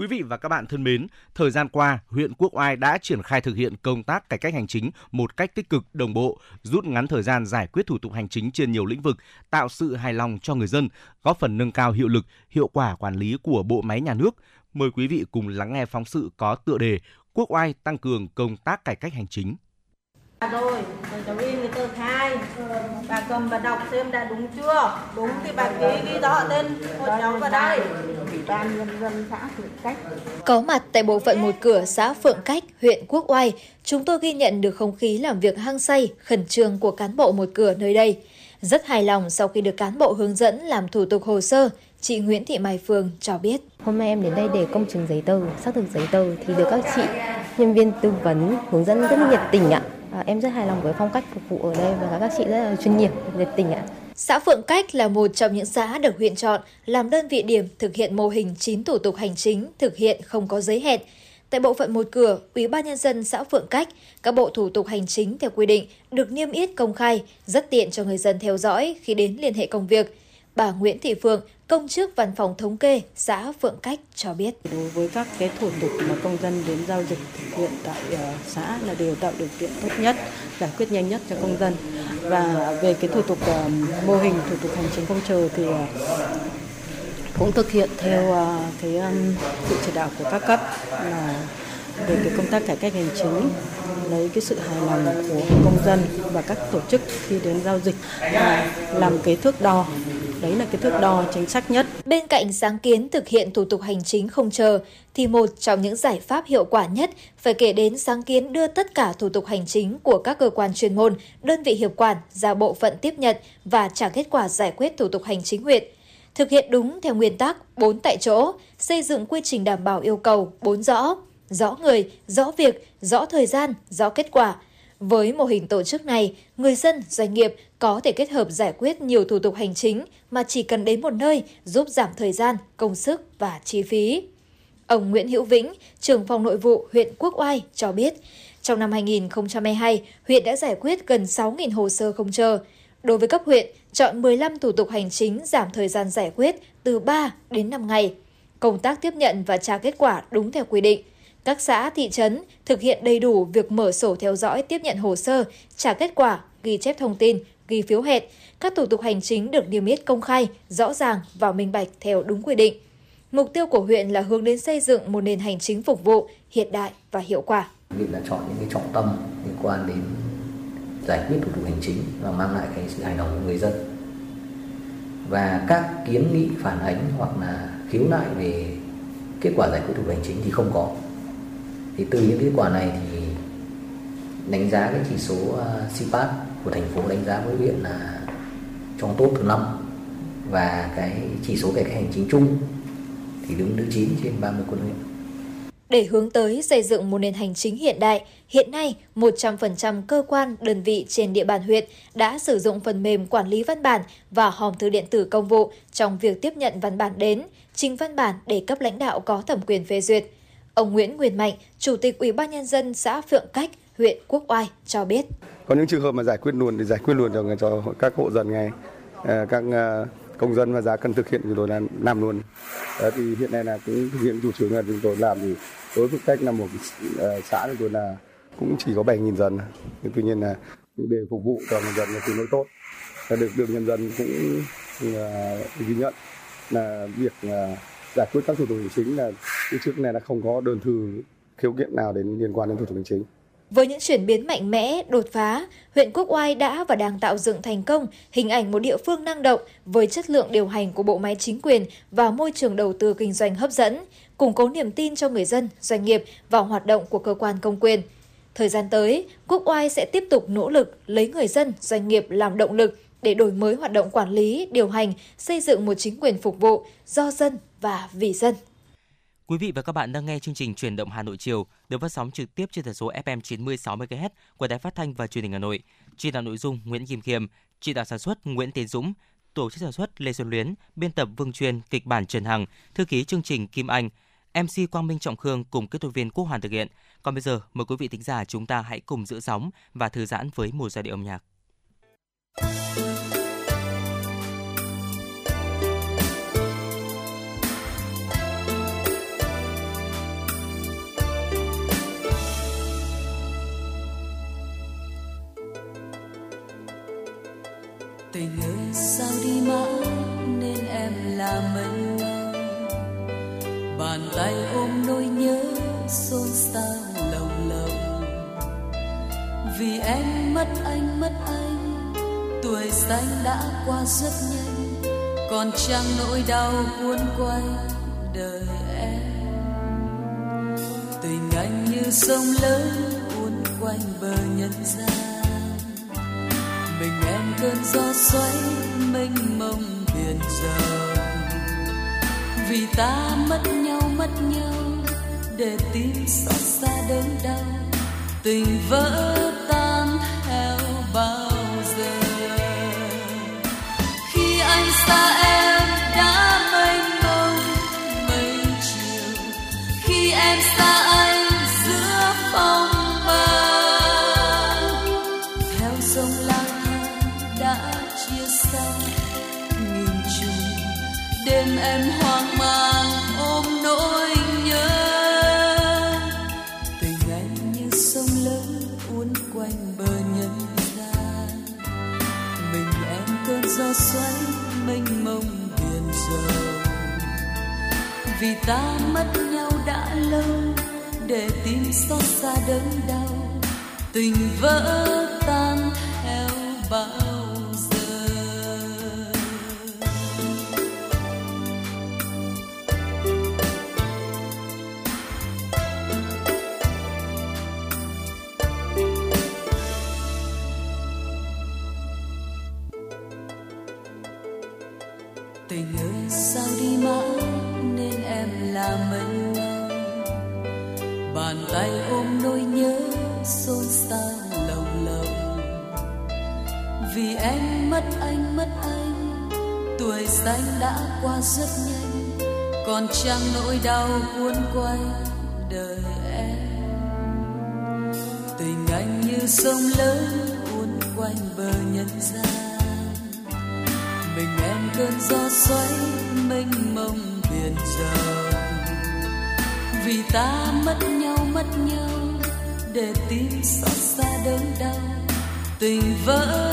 Quý vị và các bạn thân mến, thời gian qua, huyện Quốc Oai đã triển khai thực hiện công tác cải cách hành chính một cách tích cực, đồng bộ, rút ngắn thời gian giải quyết thủ tục hành chính trên nhiều lĩnh vực, tạo sự hài lòng cho người dân, góp phần nâng cao hiệu lực, hiệu quả quản lý của bộ máy nhà nước. Mời quý vị cùng lắng nghe phóng sự có tựa đề Quốc Oai tăng cường công tác cải cách hành chính. Rồi, cháu in cái tờ khai, bà cầm và đọc xem đã đúng chưa? Đúng thì bà ký ghi rõ tên của cháu vào đây. Ủy ban nhân dân xã Phượng Cách. Có mặt tại bộ phận một cửa xã Phượng Cách, huyện Quốc Oai, chúng tôi ghi nhận được không khí làm việc hăng say, khẩn trương của cán bộ một cửa nơi đây. Rất hài lòng sau khi được cán bộ hướng dẫn làm thủ tục hồ sơ, chị Nguyễn Thị Mai Phương cho biết. Hôm nay em đến đây để công chứng giấy tờ, xác thực giấy tờ thì được các chị nhân viên tư vấn hướng dẫn rất nhiệt tình ạ. À, em rất hài lòng với phong cách phục vụ ở đây và các chị rất là chuyên nghiệp, nhiệt tình ạ. Xã Phượng Cách là một trong những xã được huyện chọn làm đơn vị điểm thực hiện mô hình 9 thủ tục hành chính thực hiện không có giới hẹn. Tại bộ phận một cửa, Ủy ban nhân dân xã Phượng Cách, các bộ thủ tục hành chính theo quy định được niêm yết công khai, rất tiện cho người dân theo dõi khi đến liên hệ công việc. Bà Nguyễn Thị Phượng, công chức văn phòng thống kê xã Phượng Cách cho biết. Đối với các cái thủ tục mà công dân đến giao dịch thực hiện tại ờ, xã là đều tạo điều kiện tốt nhất, giải quyết nhanh nhất cho công dân. Và về cái thủ tục ờ, mô hình thủ tục hành chính không chờ thì ờ, cũng thực hiện theo cái sự chỉ đạo của các cấp là về cái công tác cải cách hành chính lấy cái sự hài lòng của công dân và các tổ chức khi đến giao dịch và làm cái thước đo đấy là cái thước đo chính xác nhất. Bên cạnh sáng kiến thực hiện thủ tục hành chính không chờ, thì một trong những giải pháp hiệu quả nhất phải kể đến sáng kiến đưa tất cả thủ tục hành chính của các cơ quan chuyên môn, đơn vị hiệp quản ra bộ phận tiếp nhận và trả kết quả giải quyết thủ tục hành chính huyện. Thực hiện đúng theo nguyên tắc 4 tại chỗ, xây dựng quy trình đảm bảo yêu cầu 4 rõ, rõ người, rõ việc, rõ thời gian, rõ kết quả – với mô hình tổ chức này, người dân, doanh nghiệp có thể kết hợp giải quyết nhiều thủ tục hành chính mà chỉ cần đến một nơi giúp giảm thời gian, công sức và chi phí. Ông Nguyễn Hữu Vĩnh, trưởng phòng nội vụ huyện Quốc Oai cho biết, trong năm 2022, huyện đã giải quyết gần 6.000 hồ sơ không chờ. Đối với cấp huyện, chọn 15 thủ tục hành chính giảm thời gian giải quyết từ 3 đến 5 ngày. Công tác tiếp nhận và trả kết quả đúng theo quy định. Các xã, thị trấn thực hiện đầy đủ việc mở sổ theo dõi tiếp nhận hồ sơ, trả kết quả, ghi chép thông tin, ghi phiếu hẹn. Các thủ tục hành chính được niêm yết công khai, rõ ràng và minh bạch theo đúng quy định. Mục tiêu của huyện là hướng đến xây dựng một nền hành chính phục vụ hiện đại và hiệu quả. Huyện đã chọn những cái trọng tâm liên quan đến giải quyết thủ tục hành chính và mang lại cái sự hài lòng của người dân. Và các kiến nghị phản ánh hoặc là khiếu nại về kết quả giải quyết thủ tục hành chính thì không có thì từ những kết quả này thì đánh giá cái chỉ số ờ, uh, CPAT của thành phố đánh giá với huyện là trong top thứ năm và cái chỉ số cải cách hành chính chung thì đứng thứ 9 trên 30 quận huyện. Để hướng tới xây dựng một nền hành chính hiện đại, hiện nay 100% cơ quan, đơn vị trên địa bàn huyện đã sử dụng phần mềm quản lý văn bản và hòm thư điện tử công vụ trong việc tiếp nhận văn bản đến, trình văn bản để cấp lãnh đạo có thẩm quyền phê duyệt. Ông Nguyễn Nguyên Mạnh, Chủ tịch Ủy ban nhân dân xã Phượng Cách, huyện Quốc Oai cho biết. Có những trường hợp mà giải quyết luôn thì giải quyết luôn cho cho các hộ dân ngay à, các à, công dân và giá cần thực hiện thì tôi là làm luôn. Đó, thì hiện nay là cũng thực hiện chủ trương là chúng tôi làm thì đối với cách là một xã thì tôi là cũng chỉ có 7.000 dân. Nhưng tuy nhiên là để phục vụ cho người dân là tương đối tốt. Và được được nhân dân cũng ghi nhận là việc giải quyết các thủ tục hành chính là trước này là không có đơn thư khiếu kiện nào đến liên quan đến thủ tục hành chính Với những chuyển biến mạnh mẽ, đột phá, huyện Quốc Oai đã và đang tạo dựng thành công hình ảnh một địa phương năng động với chất lượng điều hành của bộ máy chính quyền và môi trường đầu tư kinh doanh hấp dẫn, củng cố niềm tin cho người dân, doanh nghiệp vào hoạt động của cơ quan công quyền. Thời gian tới, Quốc Oai sẽ tiếp tục nỗ lực lấy người dân, doanh nghiệp làm động lực để đổi mới hoạt động quản lý, điều hành, xây dựng một chính quyền phục vụ do dân và vì dân. Quý vị và các bạn đang nghe chương trình Truyền động Hà Nội chiều được phát sóng trực tiếp trên tần số FM 96 MHz của Đài Phát thanh và Truyền hình Hà Nội. Chỉ đạo nội dung Nguyễn Kim Khiêm, chỉ đạo sản xuất Nguyễn Tiến Dũng, tổ chức sản xuất Lê Xuân Luyến, biên tập Vương Truyền, kịch bản Trần Hằng, thư ký chương trình Kim Anh, MC Quang Minh Trọng Khương cùng kỹ thuật viên Quốc Hoàn thực hiện. Còn bây giờ, mời quý vị thính giả chúng ta hãy cùng giữ sóng và thư giãn với một giai điệu âm nhạc. Tình ơi sao đi mãi nên em là mênh bàn tay ôm nỗi nhớ xôn xao lồng lòng vì em mất anh mất anh, tuổi xanh đã qua rất nhanh. Còn chẳng nỗi đau cuốn quanh đời em? Tình anh như sông lớn uốn quanh bờ nhân gian mình em cơn gió xoáy mênh mông biển rộng. Vì ta mất nhau mất nhau, để tim xót xa đớn đau. Tình vỡ ta mất nhau đã lâu để tim xót xa đớn đau. Tình vỡ để tim xót xa đớn đau tình vỡ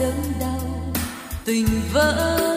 đớn đau tình vỡ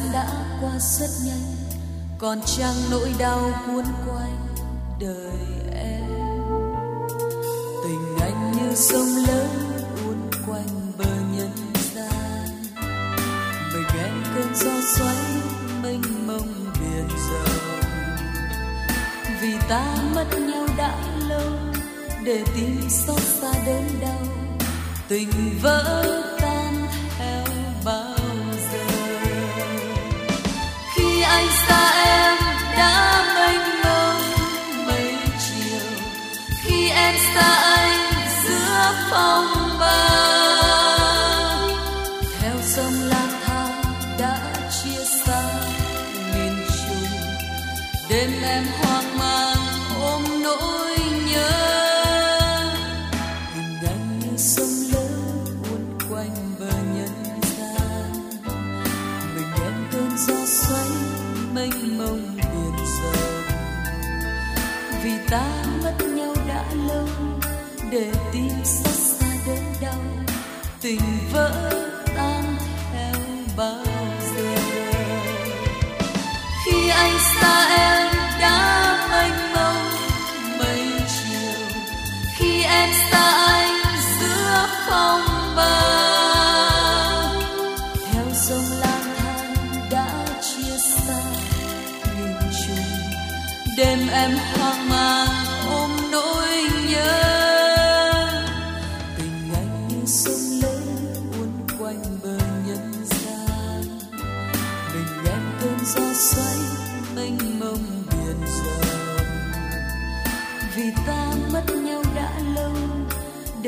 gian đã qua rất nhanh, còn trang nỗi đau cuốn quanh đời em. Tình anh như sông lớn uốn quanh bờ nhân gian. Mình em cơn gió xoáy mênh mông biển rộng. Vì ta mất nhau đã lâu, để tim xót xa đớn đau. Tình vỡ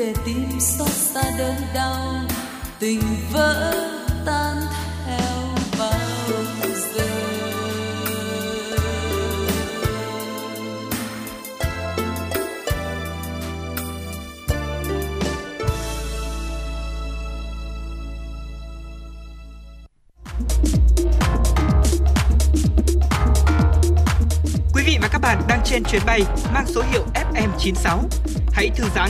để tim xót xa đớn đau tình vỡ tan theo bao giờ Quý vị và các bạn đang trên chuyến bay mang số hiệu FM96. Hãy thư giãn,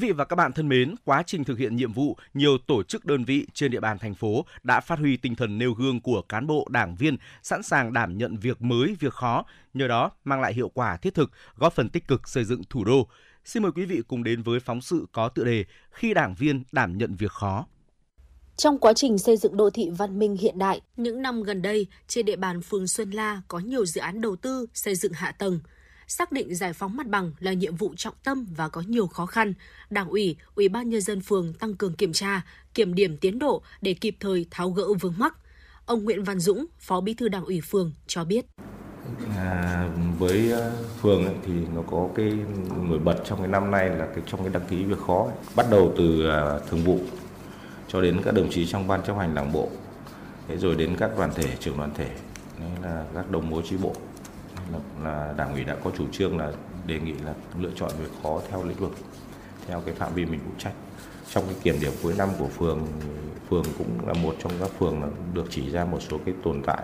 Vị và các bạn thân mến, quá trình thực hiện nhiệm vụ, nhiều tổ chức đơn vị trên địa bàn thành phố đã phát huy tinh thần nêu gương của cán bộ, đảng viên, sẵn sàng đảm nhận việc mới, việc khó, nhờ đó mang lại hiệu quả thiết thực, góp phần tích cực xây dựng thủ đô. Xin mời quý vị cùng đến với phóng sự có tựa đề Khi đảng viên đảm nhận việc khó. Trong quá trình xây dựng đô thị văn minh hiện đại, những năm gần đây, trên địa bàn phường Xuân La có nhiều dự án đầu tư xây dựng hạ tầng. Xác định giải phóng mặt bằng là nhiệm vụ trọng tâm và có nhiều khó khăn, Đảng ủy, Ủy ban nhân dân phường tăng cường kiểm tra, kiểm điểm tiến độ để kịp thời tháo gỡ vướng mắc. Ông Nguyễn Văn Dũng, Phó Bí thư Đảng ủy phường cho biết. À, với ờ, phường ấy, thì nó có cái nổi bật trong cái năm nay là cái trong cái đăng ký việc khó ấy. bắt đầu từ à, thường vụ cho đến các đồng chí trong ban chấp hành đảng bộ thế rồi đến các đoàn thể trưởng đoàn thể đấy là các đồng mối chi bộ là, đảng ủy đã có chủ trương là đề nghị là lựa chọn việc khó theo lĩnh vực theo cái phạm vi mình phụ trách. Trong cái kiểm điểm cuối năm của phường phường cũng là một trong các phường được chỉ ra một số cái tồn tại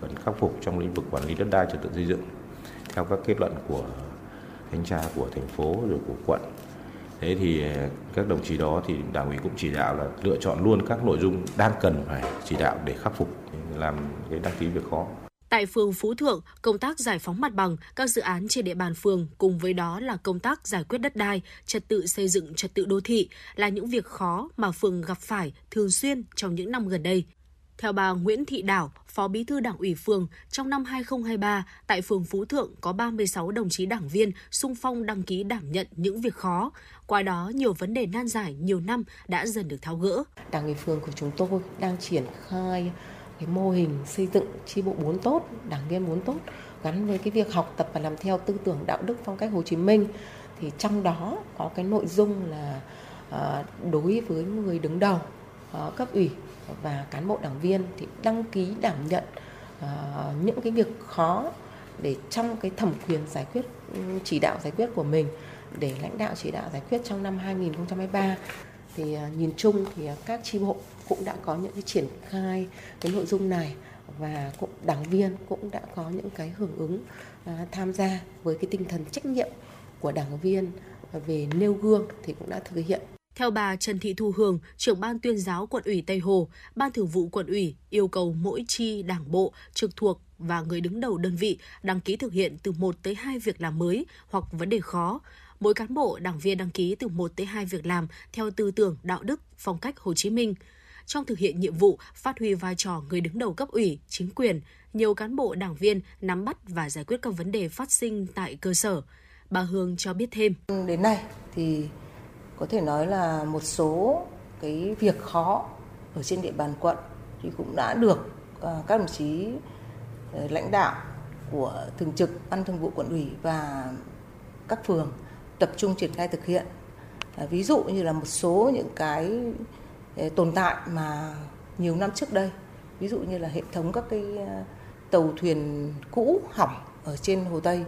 cần khắc phục trong lĩnh vực quản lý đất đai trật tự xây dựng theo các kết luận của thanh tra của thành phố rồi của quận. Thế thì à, các đồng chí đó thì đảng ủy cũng chỉ đạo là lựa chọn luôn các nội dung đang cần phải chỉ đạo để khắc phục làm cái đăng ký việc khó. Tại phường Phú Thượng, công tác giải phóng mặt bằng, các dự án trên địa bàn phường cùng với đó là công tác giải quyết đất đai, trật tự xây dựng, trật tự đô thị là những việc khó mà phường gặp phải thường xuyên trong những năm gần đây. Theo bà Nguyễn Thị Đảo, Phó Bí thư Đảng ủy phường, trong năm 2023, tại phường Phú Thượng có 36 đồng chí đảng viên sung phong đăng ký đảm nhận những việc khó. Qua đó, nhiều vấn đề nan giải nhiều năm đã dần được tháo gỡ. Đảng ủy phường của chúng tôi đang triển khai cái mô hình xây dựng chi bộ bốn tốt, đảng viên bốn tốt gắn với cái việc học tập và làm theo tư tưởng đạo đức phong cách Hồ Chí Minh. Thì trong đó có cái nội dung là ờ, đối với người đứng đầu ờ, cấp ủy và cán bộ đảng viên thì đăng ký đảm nhận ờ, những cái việc khó để trong cái thẩm quyền giải quyết ừ, chỉ đạo giải quyết của mình để lãnh đạo chỉ đạo giải quyết trong năm 2023 thì nhìn chung thì các chi bộ cũng đã có những cái triển khai cái nội dung này và cũng đảng viên cũng đã có những cái hưởng ứng à, tham gia với cái tinh thần trách nhiệm của đảng viên về nêu gương thì cũng đã thực hiện theo bà Trần Thị Thu Hường, trưởng ban tuyên giáo quận ủy Tây Hồ, ban thường vụ quận ủy yêu cầu mỗi chi đảng bộ trực thuộc và người đứng đầu đơn vị đăng ký thực hiện từ 1 tới 2 việc làm mới hoặc vấn đề khó. Mỗi cán bộ, đảng viên đăng ký từ 1 tới 2 việc làm theo tư tưởng, đạo đức, phong cách Hồ Chí Minh. Trong thực hiện nhiệm vụ, phát huy vai trò người đứng đầu cấp ủy, chính quyền, nhiều cán bộ đảng viên nắm bắt và giải quyết các vấn đề phát sinh tại cơ sở. Bà Hương cho biết thêm. Đến nay thì có thể nói là một số cái việc khó ở trên địa bàn quận thì cũng đã được à, các đồng chí ờ, lãnh đạo của thường trực ban thường vụ quận ủy và các phường tập trung triển khai thực hiện à, ví dụ như là một số những cái Ờ, tồn tại mà nhiều năm trước đây. Ví dụ như là hệ thống các cái ờ, tàu thuyền cũ hỏng ở trên hồ Tây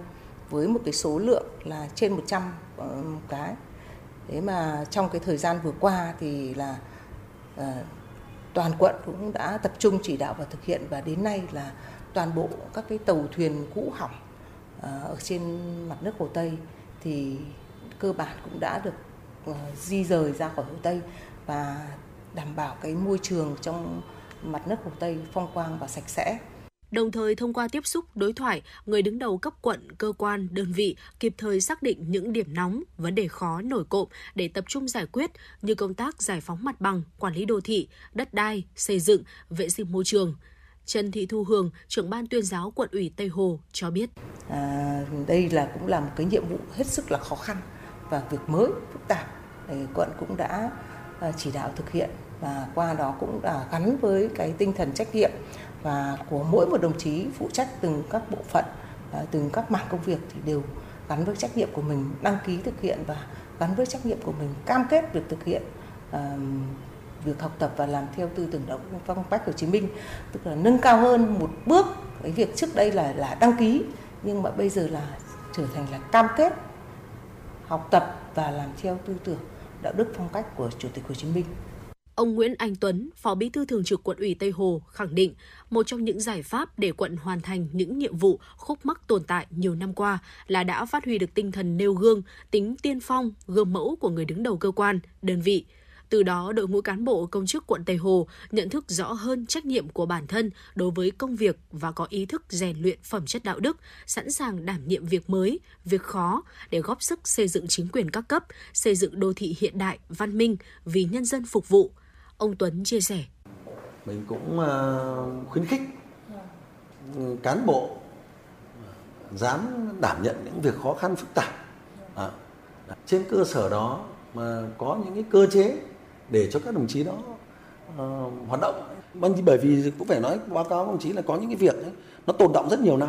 với một cái số lượng là trên 100 ờ, cái. Thế mà trong cái thời gian vừa qua thì là uh, toàn quận cũng đã tập trung chỉ đạo và thực hiện và đến nay là toàn bộ các cái tàu thuyền cũ hỏng uh, ở trên mặt nước hồ Tây thì cơ bản cũng đã được uh, di rời ra khỏi hồ Tây. Và đảm bảo cái môi trường trong mặt nước hồ Tây phong quang và sạch sẽ. Đồng thời thông qua tiếp xúc, đối thoại, người đứng đầu cấp quận, cơ quan, đơn vị kịp thời xác định những điểm nóng, vấn đề khó nổi cộm để tập trung giải quyết như công tác giải phóng mặt bằng, quản lý đô thị, đất đai, xây dựng, vệ sinh môi trường. Trần Thị Thu Hường, trưởng ban tuyên giáo quận ủy Tây Hồ cho biết. À, đây là cũng là một cái nhiệm vụ hết sức là khó khăn và việc mới phức tạp. Quận cũng đã à, chỉ đạo thực hiện và qua đó cũng đã gắn với cái tinh thần trách nhiệm và của mỗi một đồng chí phụ trách từng các bộ phận à, từng các mảng công việc thì đều gắn với trách nhiệm của mình, đăng ký thực hiện và gắn với trách nhiệm của mình, cam kết việc thực hiện à, việc học tập và làm theo tư tưởng đạo đức phong cách Hồ Chí Minh. Tức là nâng cao hơn một bước cái việc trước đây là là đăng ký, nhưng mà bây giờ là trở thành là cam kết học tập và làm theo tư tưởng đạo đức phong cách của Chủ tịch Hồ Chí Minh. Ông Nguyễn Anh Tuấn, Phó Bí thư Thường trực Quận ủy Tây Hồ khẳng định, một trong những giải pháp để quận hoàn thành những nhiệm vụ khúc mắc tồn tại nhiều năm qua là đã phát huy được tinh thần nêu gương, tính tiên phong, gương mẫu của người đứng đầu cơ quan, đơn vị. Từ đó, đội ngũ cán bộ công chức quận Tây Hồ nhận thức rõ hơn trách nhiệm của bản thân đối với công việc và có ý thức rèn luyện phẩm chất đạo đức, sẵn sàng đảm nhiệm việc mới, việc khó để góp sức xây dựng chính quyền các cấp, xây dựng đô thị hiện đại, văn minh vì nhân dân phục vụ – Ông Tuấn chia sẻ. Mình cũng ờ, khuyến khích ừ, cán bộ dám đảm nhận những việc khó khăn phức tạp. À, trên cơ sở đó mà có những cái cơ chế để cho các đồng chí đó uh, hoạt động vâng, bởi vì cũng phải nói báo cáo đồng chí là có những cái việc ấy, nó tồn động rất nhiều năm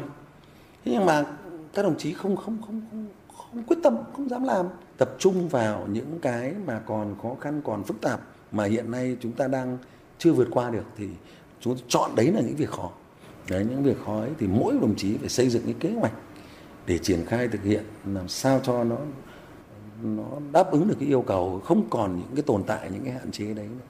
thế nhưng mà các đồng chí không không không không không quyết tâm không dám làm tập trung vào những cái mà còn khó khăn còn phức tạp mà hiện nay chúng ta đang chưa vượt qua được thì chúng ta chọn đấy là những việc khó đấy những việc khó ấy thì mỗi đồng chí phải xây dựng cái kế hoạch để triển khai thực hiện làm sao cho nó nó đáp ứng được cái yêu cầu không còn những cái tồn tại những cái hạn chế đấy nữa.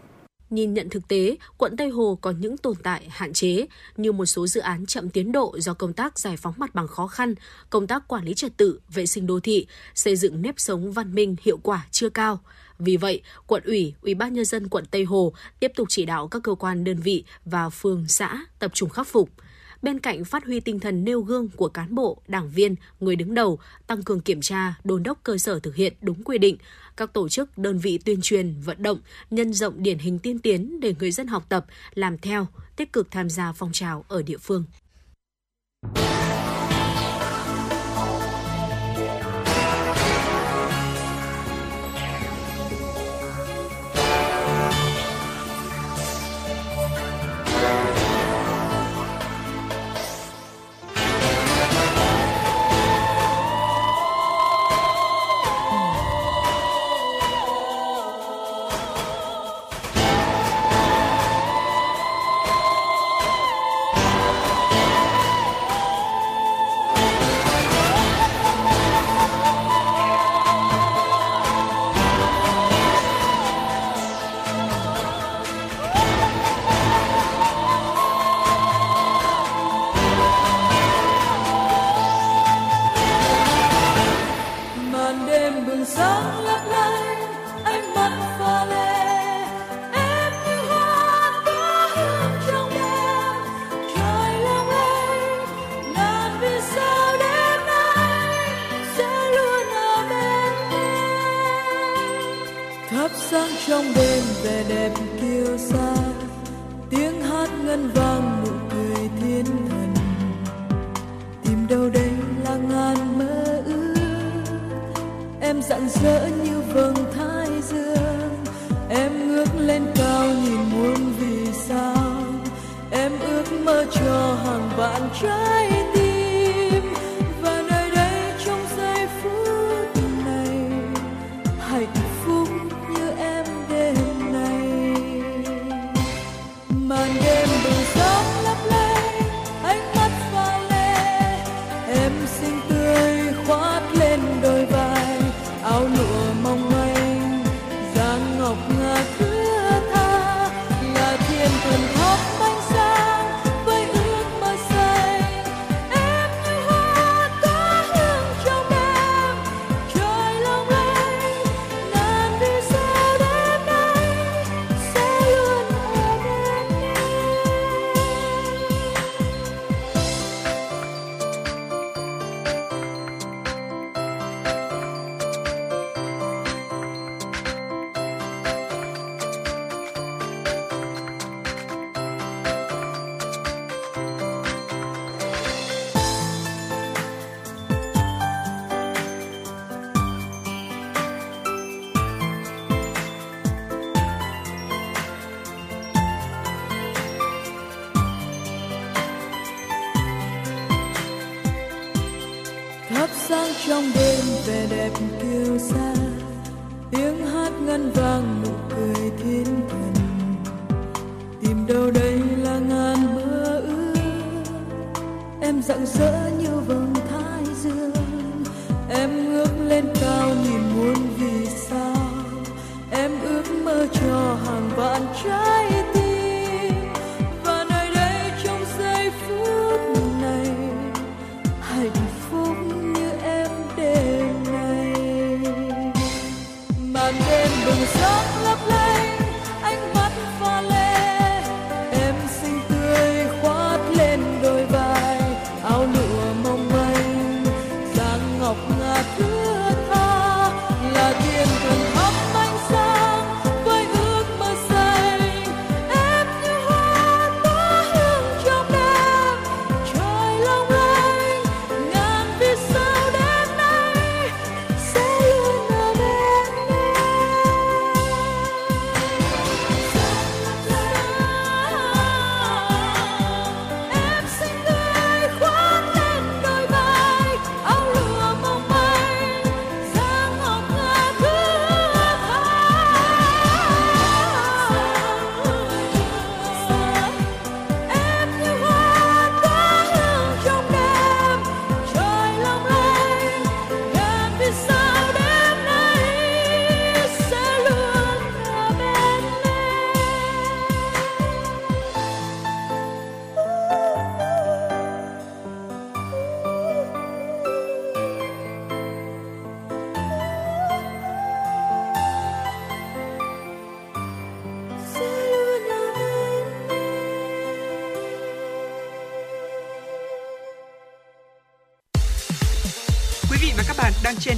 Nhìn nhận thực tế, quận Tây Hồ có những tồn tại hạn chế như một số dự án chậm tiến độ do công tác giải phóng mặt bằng khó khăn, công tác quản lý trật tự, vệ sinh đô thị, xây dựng nếp sống văn minh hiệu quả chưa cao. Vì vậy, quận ủy, ủy ban nhân dân quận Tây Hồ tiếp tục chỉ đạo các cơ quan đơn vị và phường xã tập trung khắc phục bên cạnh phát huy tinh thần nêu gương của cán bộ, đảng viên, người đứng đầu, tăng cường kiểm tra, đôn đốc cơ sở thực hiện đúng quy định, các tổ chức, đơn vị tuyên truyền, vận động, nhân rộng điển hình tiên tiến để người dân học tập, làm theo, tích cực tham gia phong trào ở địa phương.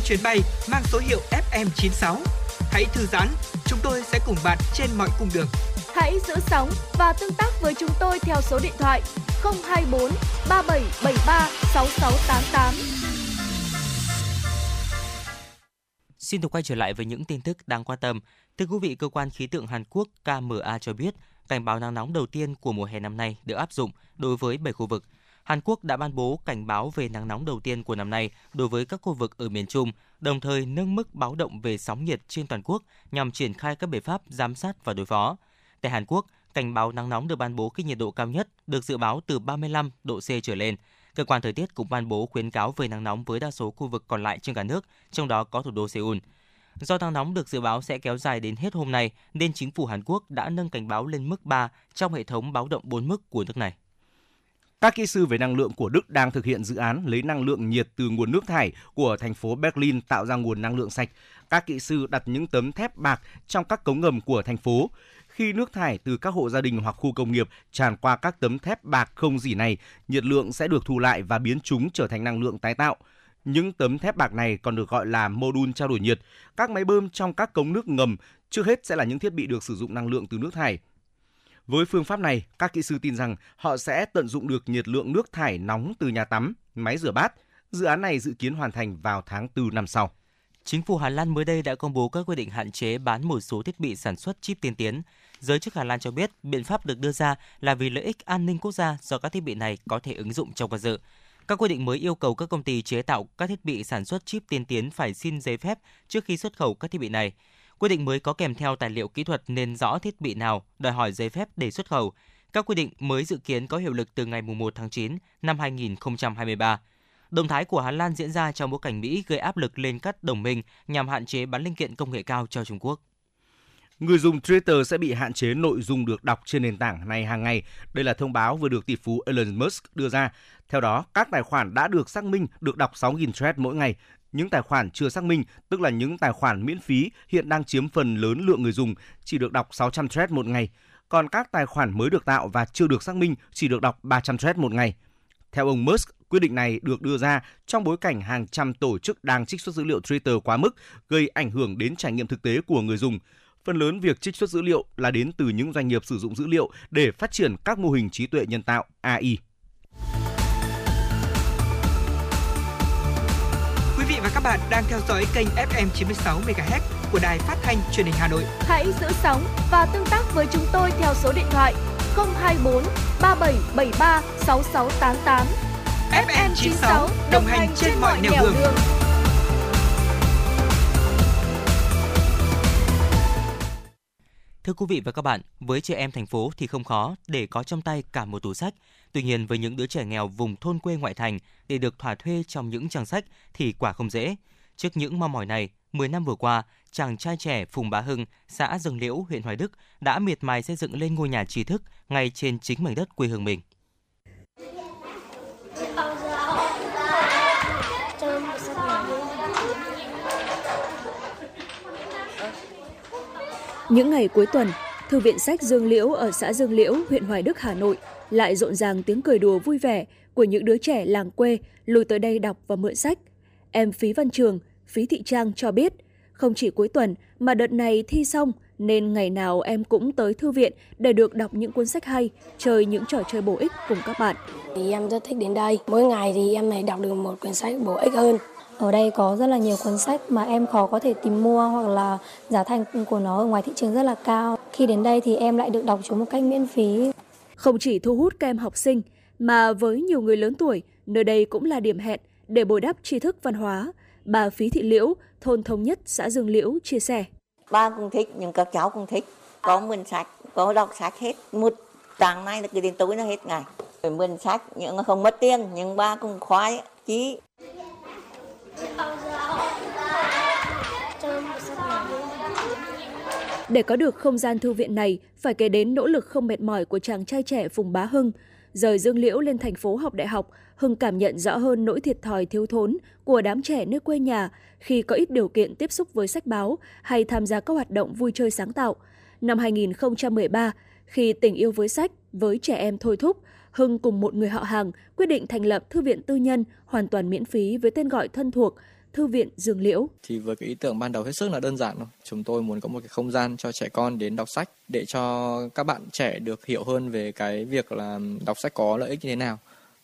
Chuyến bay mang số hiệu FM96. Hãy thư giãn, chúng tôi sẽ cùng bạn trên mọi cung đường. Hãy giữ sóng và tương tác với chúng tôi theo số điện thoại 024 3773 6688. Xin được quay trở lại với những tin tức đáng quan tâm. Thưa quý vị, cơ quan khí tượng Hàn Quốc KMA cho biết, cảnh báo nắng nóng đầu tiên của mùa hè năm nay được áp dụng đối với 7 khu vực. Hàn Quốc đã ban bố cảnh báo về nắng nóng đầu tiên của năm nay đối với các khu vực ở miền Trung, đồng thời nâng mức báo động về sóng nhiệt trên toàn quốc nhằm triển khai các biện pháp giám sát và đối phó. Tại Hàn Quốc, cảnh báo nắng nóng được ban bố khi nhiệt độ cao nhất được dự báo từ 35 độ C trở lên. Cơ quan thời tiết cũng ban bố khuyến cáo về nắng nóng với đa số khu vực còn lại trên cả nước, trong đó có thủ đô Seoul. Do nắng nóng được dự báo sẽ kéo dài đến hết hôm nay, nên chính phủ Hàn Quốc đã nâng cảnh báo lên mức 3 trong hệ thống báo động 4 mức của nước này. Các kỹ sư về năng lượng của Đức đang thực hiện dự án lấy năng lượng nhiệt từ nguồn nước thải của thành phố Berlin tạo ra nguồn năng lượng sạch. Các kỹ sư đặt những tấm thép bạc trong các cống ngầm của thành phố. Khi nước thải từ các hộ gia đình hoặc khu công nghiệp tràn qua các tấm thép bạc không dỉ này, nhiệt lượng sẽ được thu lại và biến chúng trở thành năng lượng tái tạo. Những tấm thép bạc này còn được gọi là mô đun trao đổi nhiệt. Các máy bơm trong các cống nước ngầm Trước hết sẽ là những thiết bị được sử dụng năng lượng từ nước thải. Với phương pháp này, các kỹ sư tin rằng họ sẽ tận dụng được nhiệt lượng nước thải nóng từ nhà tắm, máy rửa bát. Dự án này dự kiến hoàn thành vào tháng 4 năm sau. Chính phủ Hà Lan mới đây đã công bố các quy định hạn chế bán một số thiết bị sản xuất chip tiên tiến. Giới chức Hà Lan cho biết biện pháp được đưa ra là vì lợi ích an ninh quốc gia do các thiết bị này có thể ứng dụng trong quân sự. Các quy định mới yêu cầu các công ty chế tạo các thiết bị sản xuất chip tiên tiến phải xin giấy phép trước khi xuất khẩu các thiết bị này. Quy định mới có kèm theo tài liệu kỹ thuật nên rõ thiết bị nào đòi hỏi giấy phép để xuất khẩu. Các quy định mới dự kiến có hiệu lực từ ngày 1 tháng 9 năm 2023. Động thái của Hà Lan diễn ra trong bối cảnh Mỹ gây áp lực lên các đồng minh nhằm hạn chế bán linh kiện công nghệ cao cho Trung Quốc. Người dùng Twitter sẽ bị hạn chế nội dung được đọc trên nền tảng này hàng ngày. Đây là thông báo vừa được tỷ phú Elon Musk đưa ra. Theo đó, các tài khoản đã được xác minh được đọc 6.000 thread mỗi ngày. Những tài khoản chưa xác minh, tức là những tài khoản miễn phí, hiện đang chiếm phần lớn lượng người dùng, chỉ được đọc 600 thread một ngày. Còn các tài khoản mới được tạo và chưa được xác minh chỉ được đọc 300 thread một ngày. Theo ông Musk, quyết định này được đưa ra trong bối cảnh hàng trăm tổ chức đang trích xuất dữ liệu Twitter quá mức, gây ảnh hưởng đến trải nghiệm thực tế của người dùng. Phần lớn việc trích xuất dữ liệu là đến từ những doanh nghiệp sử dụng dữ liệu để phát triển các mô hình trí tuệ nhân tạo AI. Và các bạn đang theo dõi kênh FM 96 MHz của đài phát thanh truyền hình Hà Nội. Hãy giữ sóng và tương tác với chúng tôi theo số điện thoại 024 3773 6688. FM 96 đồng hành trên mọi nẻo đường. đường. Thưa quý vị và các bạn, với trẻ em thành phố thì không khó để có trong tay cả một tủ sách. Tuy nhiên với những đứa trẻ nghèo vùng thôn quê ngoại thành để được thỏa thuê trong những trang sách thì quả không dễ. Trước những mong mỏi này, 10 năm vừa qua, chàng trai trẻ Phùng Bá Hưng, xã Dương Liễu, huyện Hoài Đức đã miệt mài xây dựng lên ngôi nhà trí thức ngay trên chính mảnh đất quê hương mình. Những ngày cuối tuần, Thư viện sách Dương Liễu ở xã Dương Liễu, huyện Hoài Đức, Hà Nội lại rộn ràng tiếng cười đùa vui vẻ của những đứa trẻ làng quê lùi tới đây đọc và mượn sách. Em Phí Văn Trường, Phí Thị Trang cho biết, không chỉ cuối tuần mà đợt này thi xong nên ngày nào em cũng tới thư viện để được đọc những cuốn sách hay, chơi những trò chơi bổ ích cùng các bạn. Thì em rất thích đến đây. Mỗi ngày thì em này đọc được một quyển sách bổ ích hơn. Ở đây có rất là nhiều cuốn sách mà em khó có thể tìm mua hoặc là giá thành của nó ở ngoài thị trường rất là cao. Khi đến đây thì em lại được đọc chúng một cách miễn phí. Không chỉ thu hút các em học sinh mà với nhiều người lớn tuổi, nơi đây cũng là điểm hẹn để bồi đắp tri thức văn hóa. Bà Phí Thị Liễu, thôn Thống Nhất, xã Dương Liễu chia sẻ. Ba cũng thích, nhưng các cháu cũng thích. Có mượn sách, có đọc sách hết. Một tàng nay là cứ đến tối nó hết ngày. Mượn sách, nhưng không mất tiền, nhưng ba cũng khoái, chí để có được không gian thư viện này, phải kể đến nỗ lực không mệt mỏi của chàng trai trẻ Phùng Bá Hưng. Rời Dương Liễu lên thành phố học đại học, Hưng cảm nhận rõ hơn nỗi thiệt thòi thiếu thốn của đám trẻ nơi quê nhà khi có ít điều kiện tiếp xúc với sách báo hay tham gia các hoạt động vui chơi sáng tạo. Năm 2013, khi tình yêu với sách, với trẻ em thôi thúc, Hưng cùng một người họ hàng quyết định thành lập thư viện tư nhân hoàn toàn miễn phí với tên gọi thân thuộc Thư viện Dương Liễu. Thì với cái ý tưởng ban đầu hết sức là đơn giản thôi. Chúng tôi muốn có một cái không gian cho trẻ con đến đọc sách để cho các bạn trẻ được hiểu hơn về cái việc là đọc sách có lợi ích như thế nào.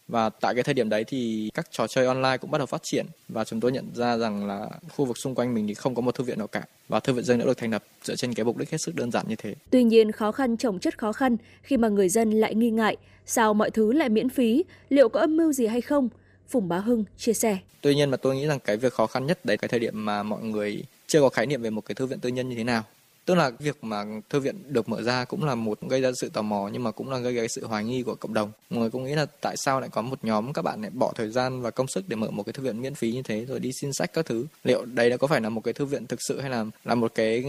Và tại cái thời điểm đấy thì các trò chơi online cũng bắt đầu phát triển và chúng tôi nhận ra rằng là khu vực xung quanh mình thì không có một thư viện nào cả và thư viện dân đã được thành lập dựa trên cái mục đích hết sức đơn giản như thế. Tuy nhiên khó khăn chồng chất khó khăn khi mà người dân lại nghi ngại sao mọi thứ lại miễn phí, liệu có âm mưu gì hay không? Phùng Bá Hưng chia sẻ. Tuy nhiên mà tôi nghĩ rằng cái việc khó khăn nhất đấy cái thời điểm mà mọi người chưa có khái niệm về một cái thư viện tư nhân như thế nào. Tức là việc mà thư viện được mở ra cũng là một gây ra sự tò mò nhưng mà cũng là gây ra sự hoài nghi của cộng đồng. Mọi người cũng nghĩ là tại sao lại có một nhóm các bạn lại bỏ thời gian và công sức để mở một cái thư viện miễn phí như thế rồi đi xin sách các thứ. Liệu đây đã có phải là một cái thư viện thực sự hay là là một cái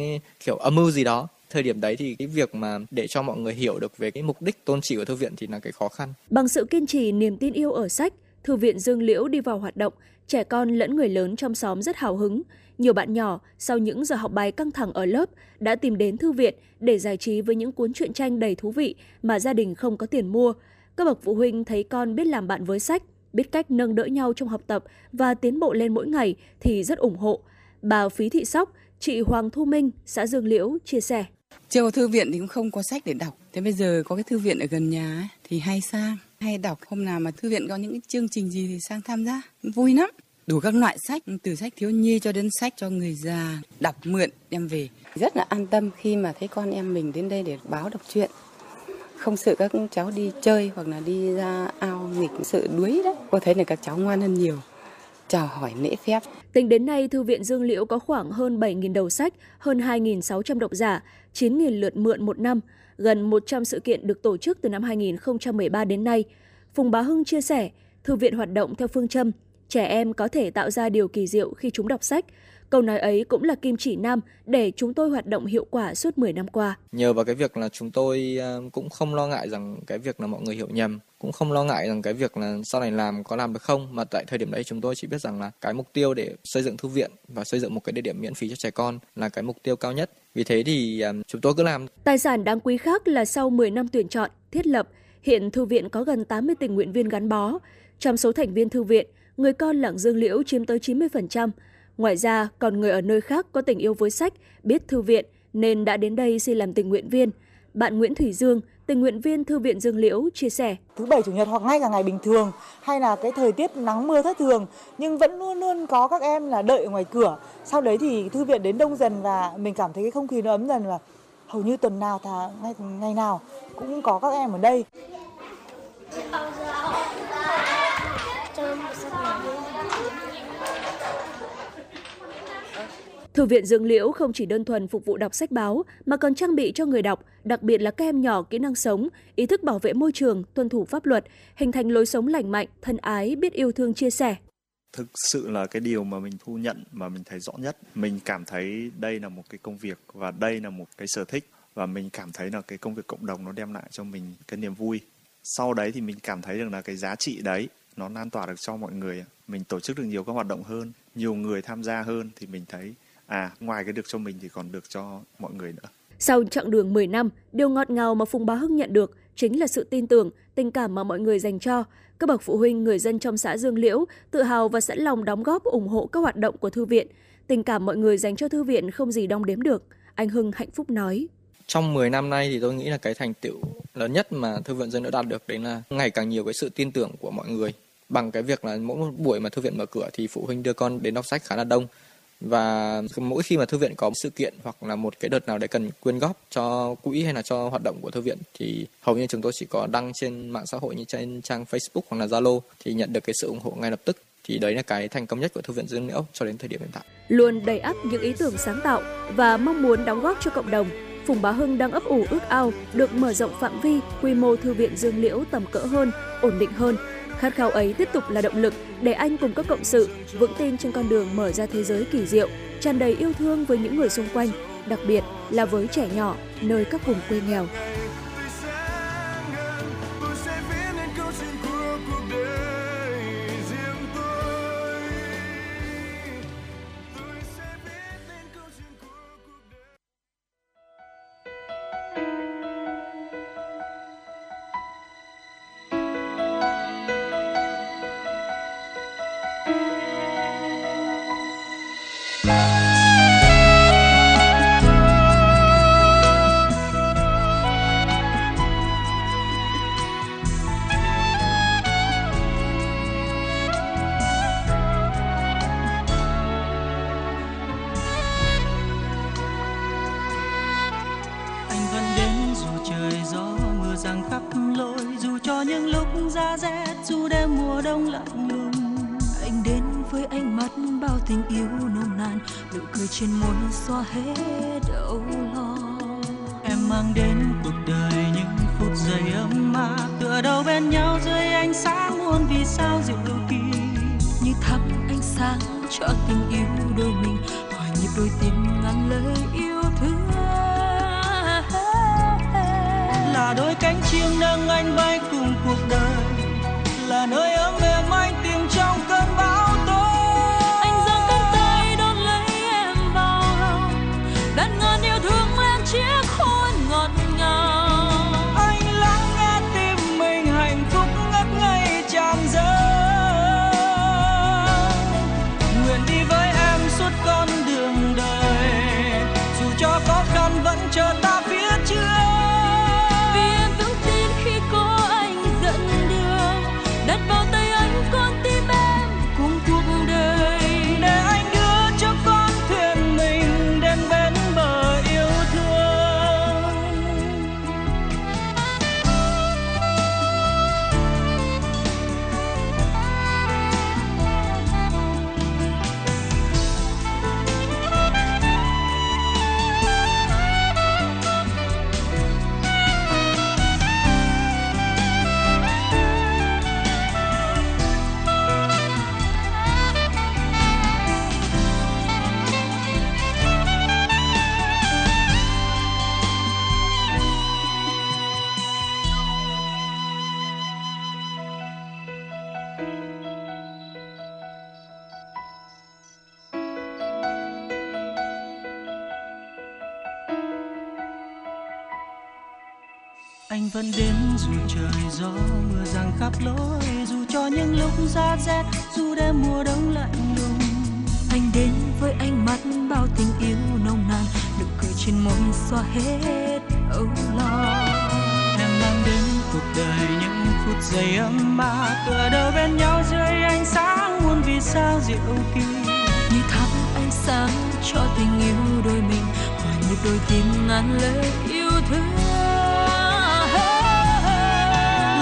kiểu âm mưu gì đó? Thời điểm đấy thì cái việc mà để cho mọi người hiểu được về cái mục đích tôn chỉ của thư viện thì là cái khó khăn. Bằng sự kiên trì niềm tin yêu ở sách thư viện Dương Liễu đi vào hoạt động, trẻ con lẫn người lớn trong xóm rất hào hứng. Nhiều bạn nhỏ sau những giờ học bài căng thẳng ở lớp đã tìm đến thư viện để giải trí với những cuốn truyện tranh đầy thú vị mà gia đình không có tiền mua. Các bậc phụ huynh thấy con biết làm bạn với sách, biết cách nâng đỡ nhau trong học tập và tiến bộ lên mỗi ngày thì rất ủng hộ. Bà Phí Thị Sóc, Chị Hoàng Thu Minh, xã Dương Liễu chia sẻ. Chưa có thư viện thì cũng không có sách để đọc. Thế bây giờ có cái thư viện ở gần nhà ấy, thì hay sang, hay đọc. Hôm nào mà thư viện có những cái chương trình gì thì sang tham gia. Vui lắm. Đủ các loại sách, từ sách thiếu nhi cho đến sách cho người già. Đọc mượn, đem về. Rất là an tâm khi mà thấy con em mình đến đây để báo đọc truyện. Không sợ các cháu đi chơi hoặc là đi ra ao nghịch sợ đuối đấy. Cô thấy là các cháu ngoan hơn nhiều chào hỏi lễ phép. Tính đến nay, Thư viện Dương Liễu có khoảng hơn 7.000 đầu sách, hơn 2.600 độc giả, 9.000 lượt mượn một năm, gần 100 sự kiện được tổ chức từ năm 2013 đến nay. Phùng Bá Hưng chia sẻ, Thư viện hoạt động theo phương châm trẻ em có thể tạo ra điều kỳ diệu khi chúng đọc sách. Câu nói ấy cũng là kim chỉ nam để chúng tôi hoạt động hiệu quả suốt 10 năm qua. Nhờ vào cái việc là chúng tôi à, cũng không lo ngại rằng cái việc là mọi người hiểu nhầm, cũng không lo ngại rằng cái việc là sau này làm có làm được không, mà tại thời điểm đấy chúng tôi chỉ biết rằng là cái mục tiêu để xây dựng thư viện và xây dựng một cái địa điểm miễn phí cho trẻ con là cái mục tiêu cao nhất. Vì thế thì à, chúng tôi cứ làm. Tài sản đáng quý khác là sau 10 năm tuyển chọn, thiết lập, hiện thư viện có gần 80 tình nguyện viên gắn bó. Trong số thành viên thư viện, người con làng Dương Liễu chiếm tới 90%. Ngoài ra, còn người ở nơi khác có tình yêu với sách, biết thư viện nên đã đến đây xin làm tình nguyện viên. Bạn Nguyễn Thủy Dương, tình nguyện viên Thư viện Dương Liễu chia sẻ. Thứ bảy chủ nhật hoặc ngay cả ngày bình thường hay là cái thời tiết nắng mưa thất thường nhưng vẫn luôn luôn có các em là đợi ở ngoài cửa. Sau đấy thì thư viện đến đông dần và mình cảm thấy cái không khí nó ấm dần và hầu như tuần nào thà ngày, ngày nào cũng có các em ở đây. Thư viện Dương Liễu không chỉ đơn thuần phục vụ đọc sách báo mà còn trang bị cho người đọc, đặc biệt là các em nhỏ kỹ năng sống, ý thức bảo vệ môi trường, tuân thủ pháp luật, hình thành lối sống lành mạnh, thân ái, biết yêu thương chia sẻ. Thực sự là cái điều mà mình thu nhận mà mình thấy rõ nhất, mình cảm thấy đây là một cái công việc và đây là một cái sở thích và mình cảm thấy là cái công việc cộng đồng nó đem lại cho mình cái niềm vui. Sau đấy thì mình cảm thấy được là cái giá trị đấy nó lan tỏa được cho mọi người. Mình tổ chức được nhiều các hoạt động hơn, nhiều người tham gia hơn thì mình thấy à ngoài cái được cho mình thì còn được cho mọi người nữa. Sau chặng đường 10 năm, điều ngọt ngào mà Phùng Bá Hưng nhận được chính là sự tin tưởng, tình cảm mà mọi người dành cho. Các bậc phụ huynh, người dân trong xã Dương Liễu tự hào và sẵn lòng đóng góp ủng hộ các hoạt động của thư viện. Tình cảm mọi người dành cho thư viện không gì đong đếm được. Anh Hưng hạnh phúc nói. Trong 10 năm nay thì tôi nghĩ là cái thành tựu lớn nhất mà Thư viện Dương đã đạt được đấy là ngày càng nhiều cái sự tin tưởng của mọi người. Bằng cái việc là mỗi một buổi mà thư viện mở cửa thì phụ huynh đưa con đến đọc sách khá là đông và mỗi khi mà thư viện có sự kiện hoặc là một cái đợt nào để cần quyên góp cho quỹ hay là cho hoạt động của thư viện thì hầu như chúng tôi chỉ có đăng trên mạng xã hội như trên trang Facebook hoặc là Zalo thì nhận được cái sự ủng hộ ngay lập tức thì đấy là cái thành công nhất của thư viện Dương Liễu cho đến thời điểm hiện tại. Luôn đầy ắp những ý tưởng sáng tạo và mong muốn đóng góp cho cộng đồng, Phùng Bá Hưng đang ấp ủ ước ao được mở rộng phạm vi, quy mô thư viện Dương Liễu tầm cỡ hơn, ổn định hơn Khát khao ấy tiếp tục là động lực để anh cùng các cộng sự vững tin trên con đường mở ra thế giới kỳ diệu, tràn đầy yêu thương với những người xung quanh, đặc biệt là với trẻ nhỏ nơi các vùng quê nghèo. Vẫn đến dù trời gió, mưa giăng khắp lối, dù cho những lúc giá rét dù đêm mùa đông lạnh lùng. Anh đến với ánh mắt bao tình yêu nồng nàn nụ cười trên môi xóa hết âu lo. Em mang đến cuộc đời những phút giây ấm áp, tựa đầu bên nhau dưới ánh sáng muôn vì sao diệu kỳ. Như thắp ánh sáng cho tình yêu đôi mình hòa nhịp đôi tim ngàn lời yêu thương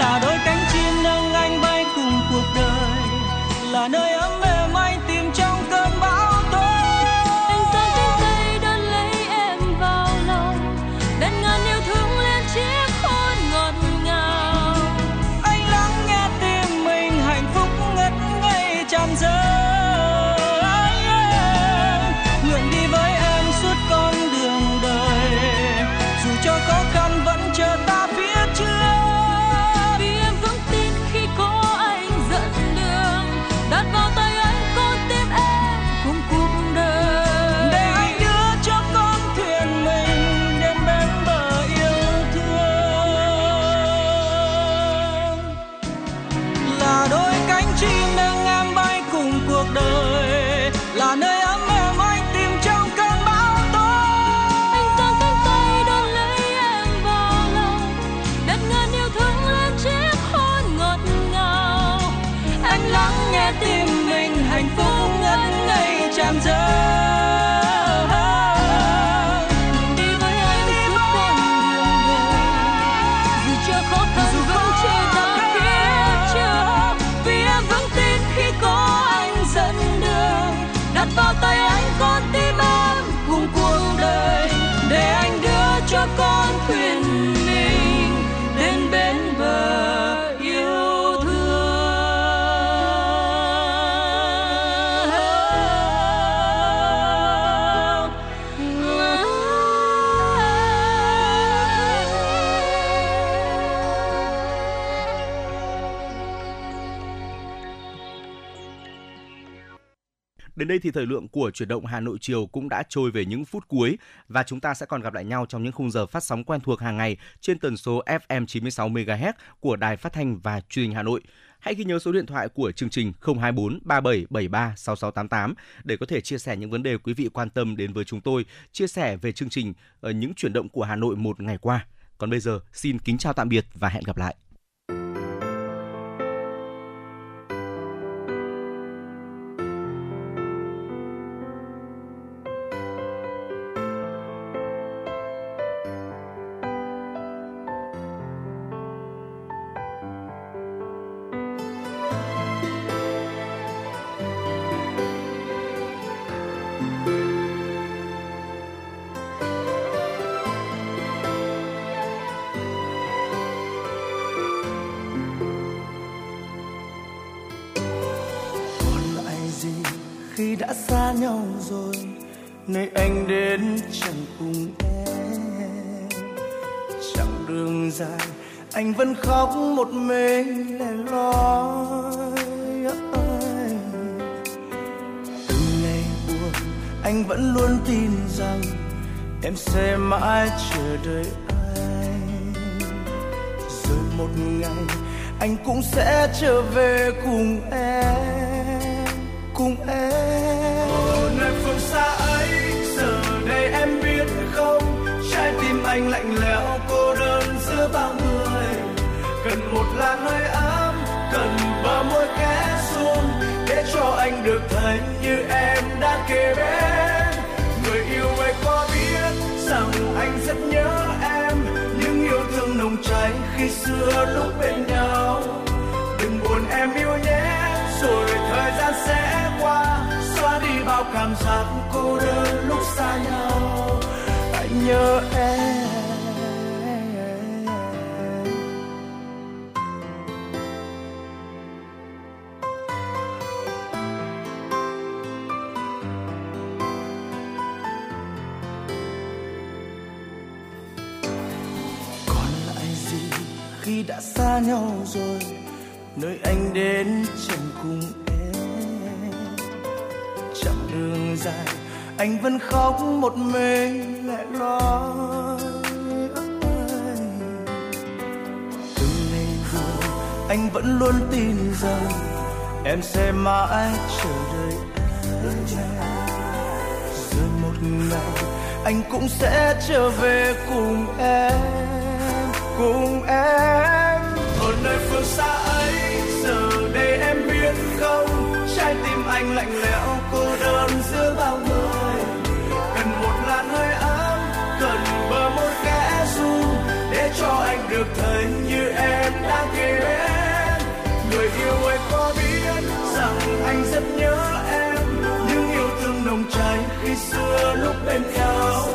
là đôi cánh chim nâng anh bay cùng cuộc đời là nơi Đến đây thì thời lượng của chuyển động Hà Nội chiều cũng đã trôi về những phút cuối và chúng ta sẽ còn gặp lại nhau trong những khung giờ phát sóng quen thuộc hàng ngày trên tần số FM 96 MHz của Đài Phát thanh và Truyền hình Hà Nội. Hãy ghi nhớ số điện thoại của chương trình 024 3773 6688 để có thể chia sẻ những vấn đề quý vị quan tâm đến với chúng tôi, chia sẻ về chương trình ở những chuyển động của Hà Nội một ngày qua. Còn bây giờ, xin kính chào tạm biệt và hẹn gặp lại. Khi đã xa nhau rồi, nơi anh đến chẳng cùng em. Chặng đường dài, anh vẫn khóc một mình lẻ loi. Từng ngày buồn, anh vẫn luôn tin rằng em sẽ mãi chờ đợi anh. Rồi một ngày, anh cũng sẽ trở về cùng em cùng em. Một nơi phương xa ấy, giờ đây em biết không? Trái tim anh lạnh lẽo, cô đơn giữa bao người. Cần một làn hơi ấm, cần bờ môi khẽ run, để cho anh được thấy như em đã kề bên. Người yêu ơi, có biết rằng anh rất nhớ em, những yêu thương nồng cháy khi xưa lúc bên nhau rồi thời gian sẽ qua, xóa đi bao cảm giác cô đơn lúc xa nhau. Anh nhớ em. Còn lại gì khi đã xa nhau rồi? Nơi anh đến chân cùng em. Chặng đường dài, anh vẫn khóc một mình lẻ loi. Anh vẫn luôn tin rằng em sẽ mãi chờ đợi anh. rồi một ngày, anh cũng sẽ trở về cùng em cùng em. Ở nơi phương xa trái tim anh lạnh lẽo, cô đơn giữa bao người. Cần một làn hơi ấm, cần bờ một kẽ ru, để cho anh được thấy như em đang kề bên người yêu ơi, có biết rằng anh rất nhớ em, những yêu thương nồng cháy khi xưa lúc bên nhau.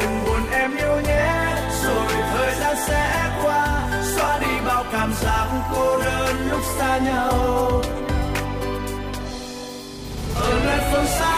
Đừng buồn em yêu nhé, rồi thời gian sẽ qua, xóa đi bao cảm giác cô đơn lúc xa nhau. Let us from.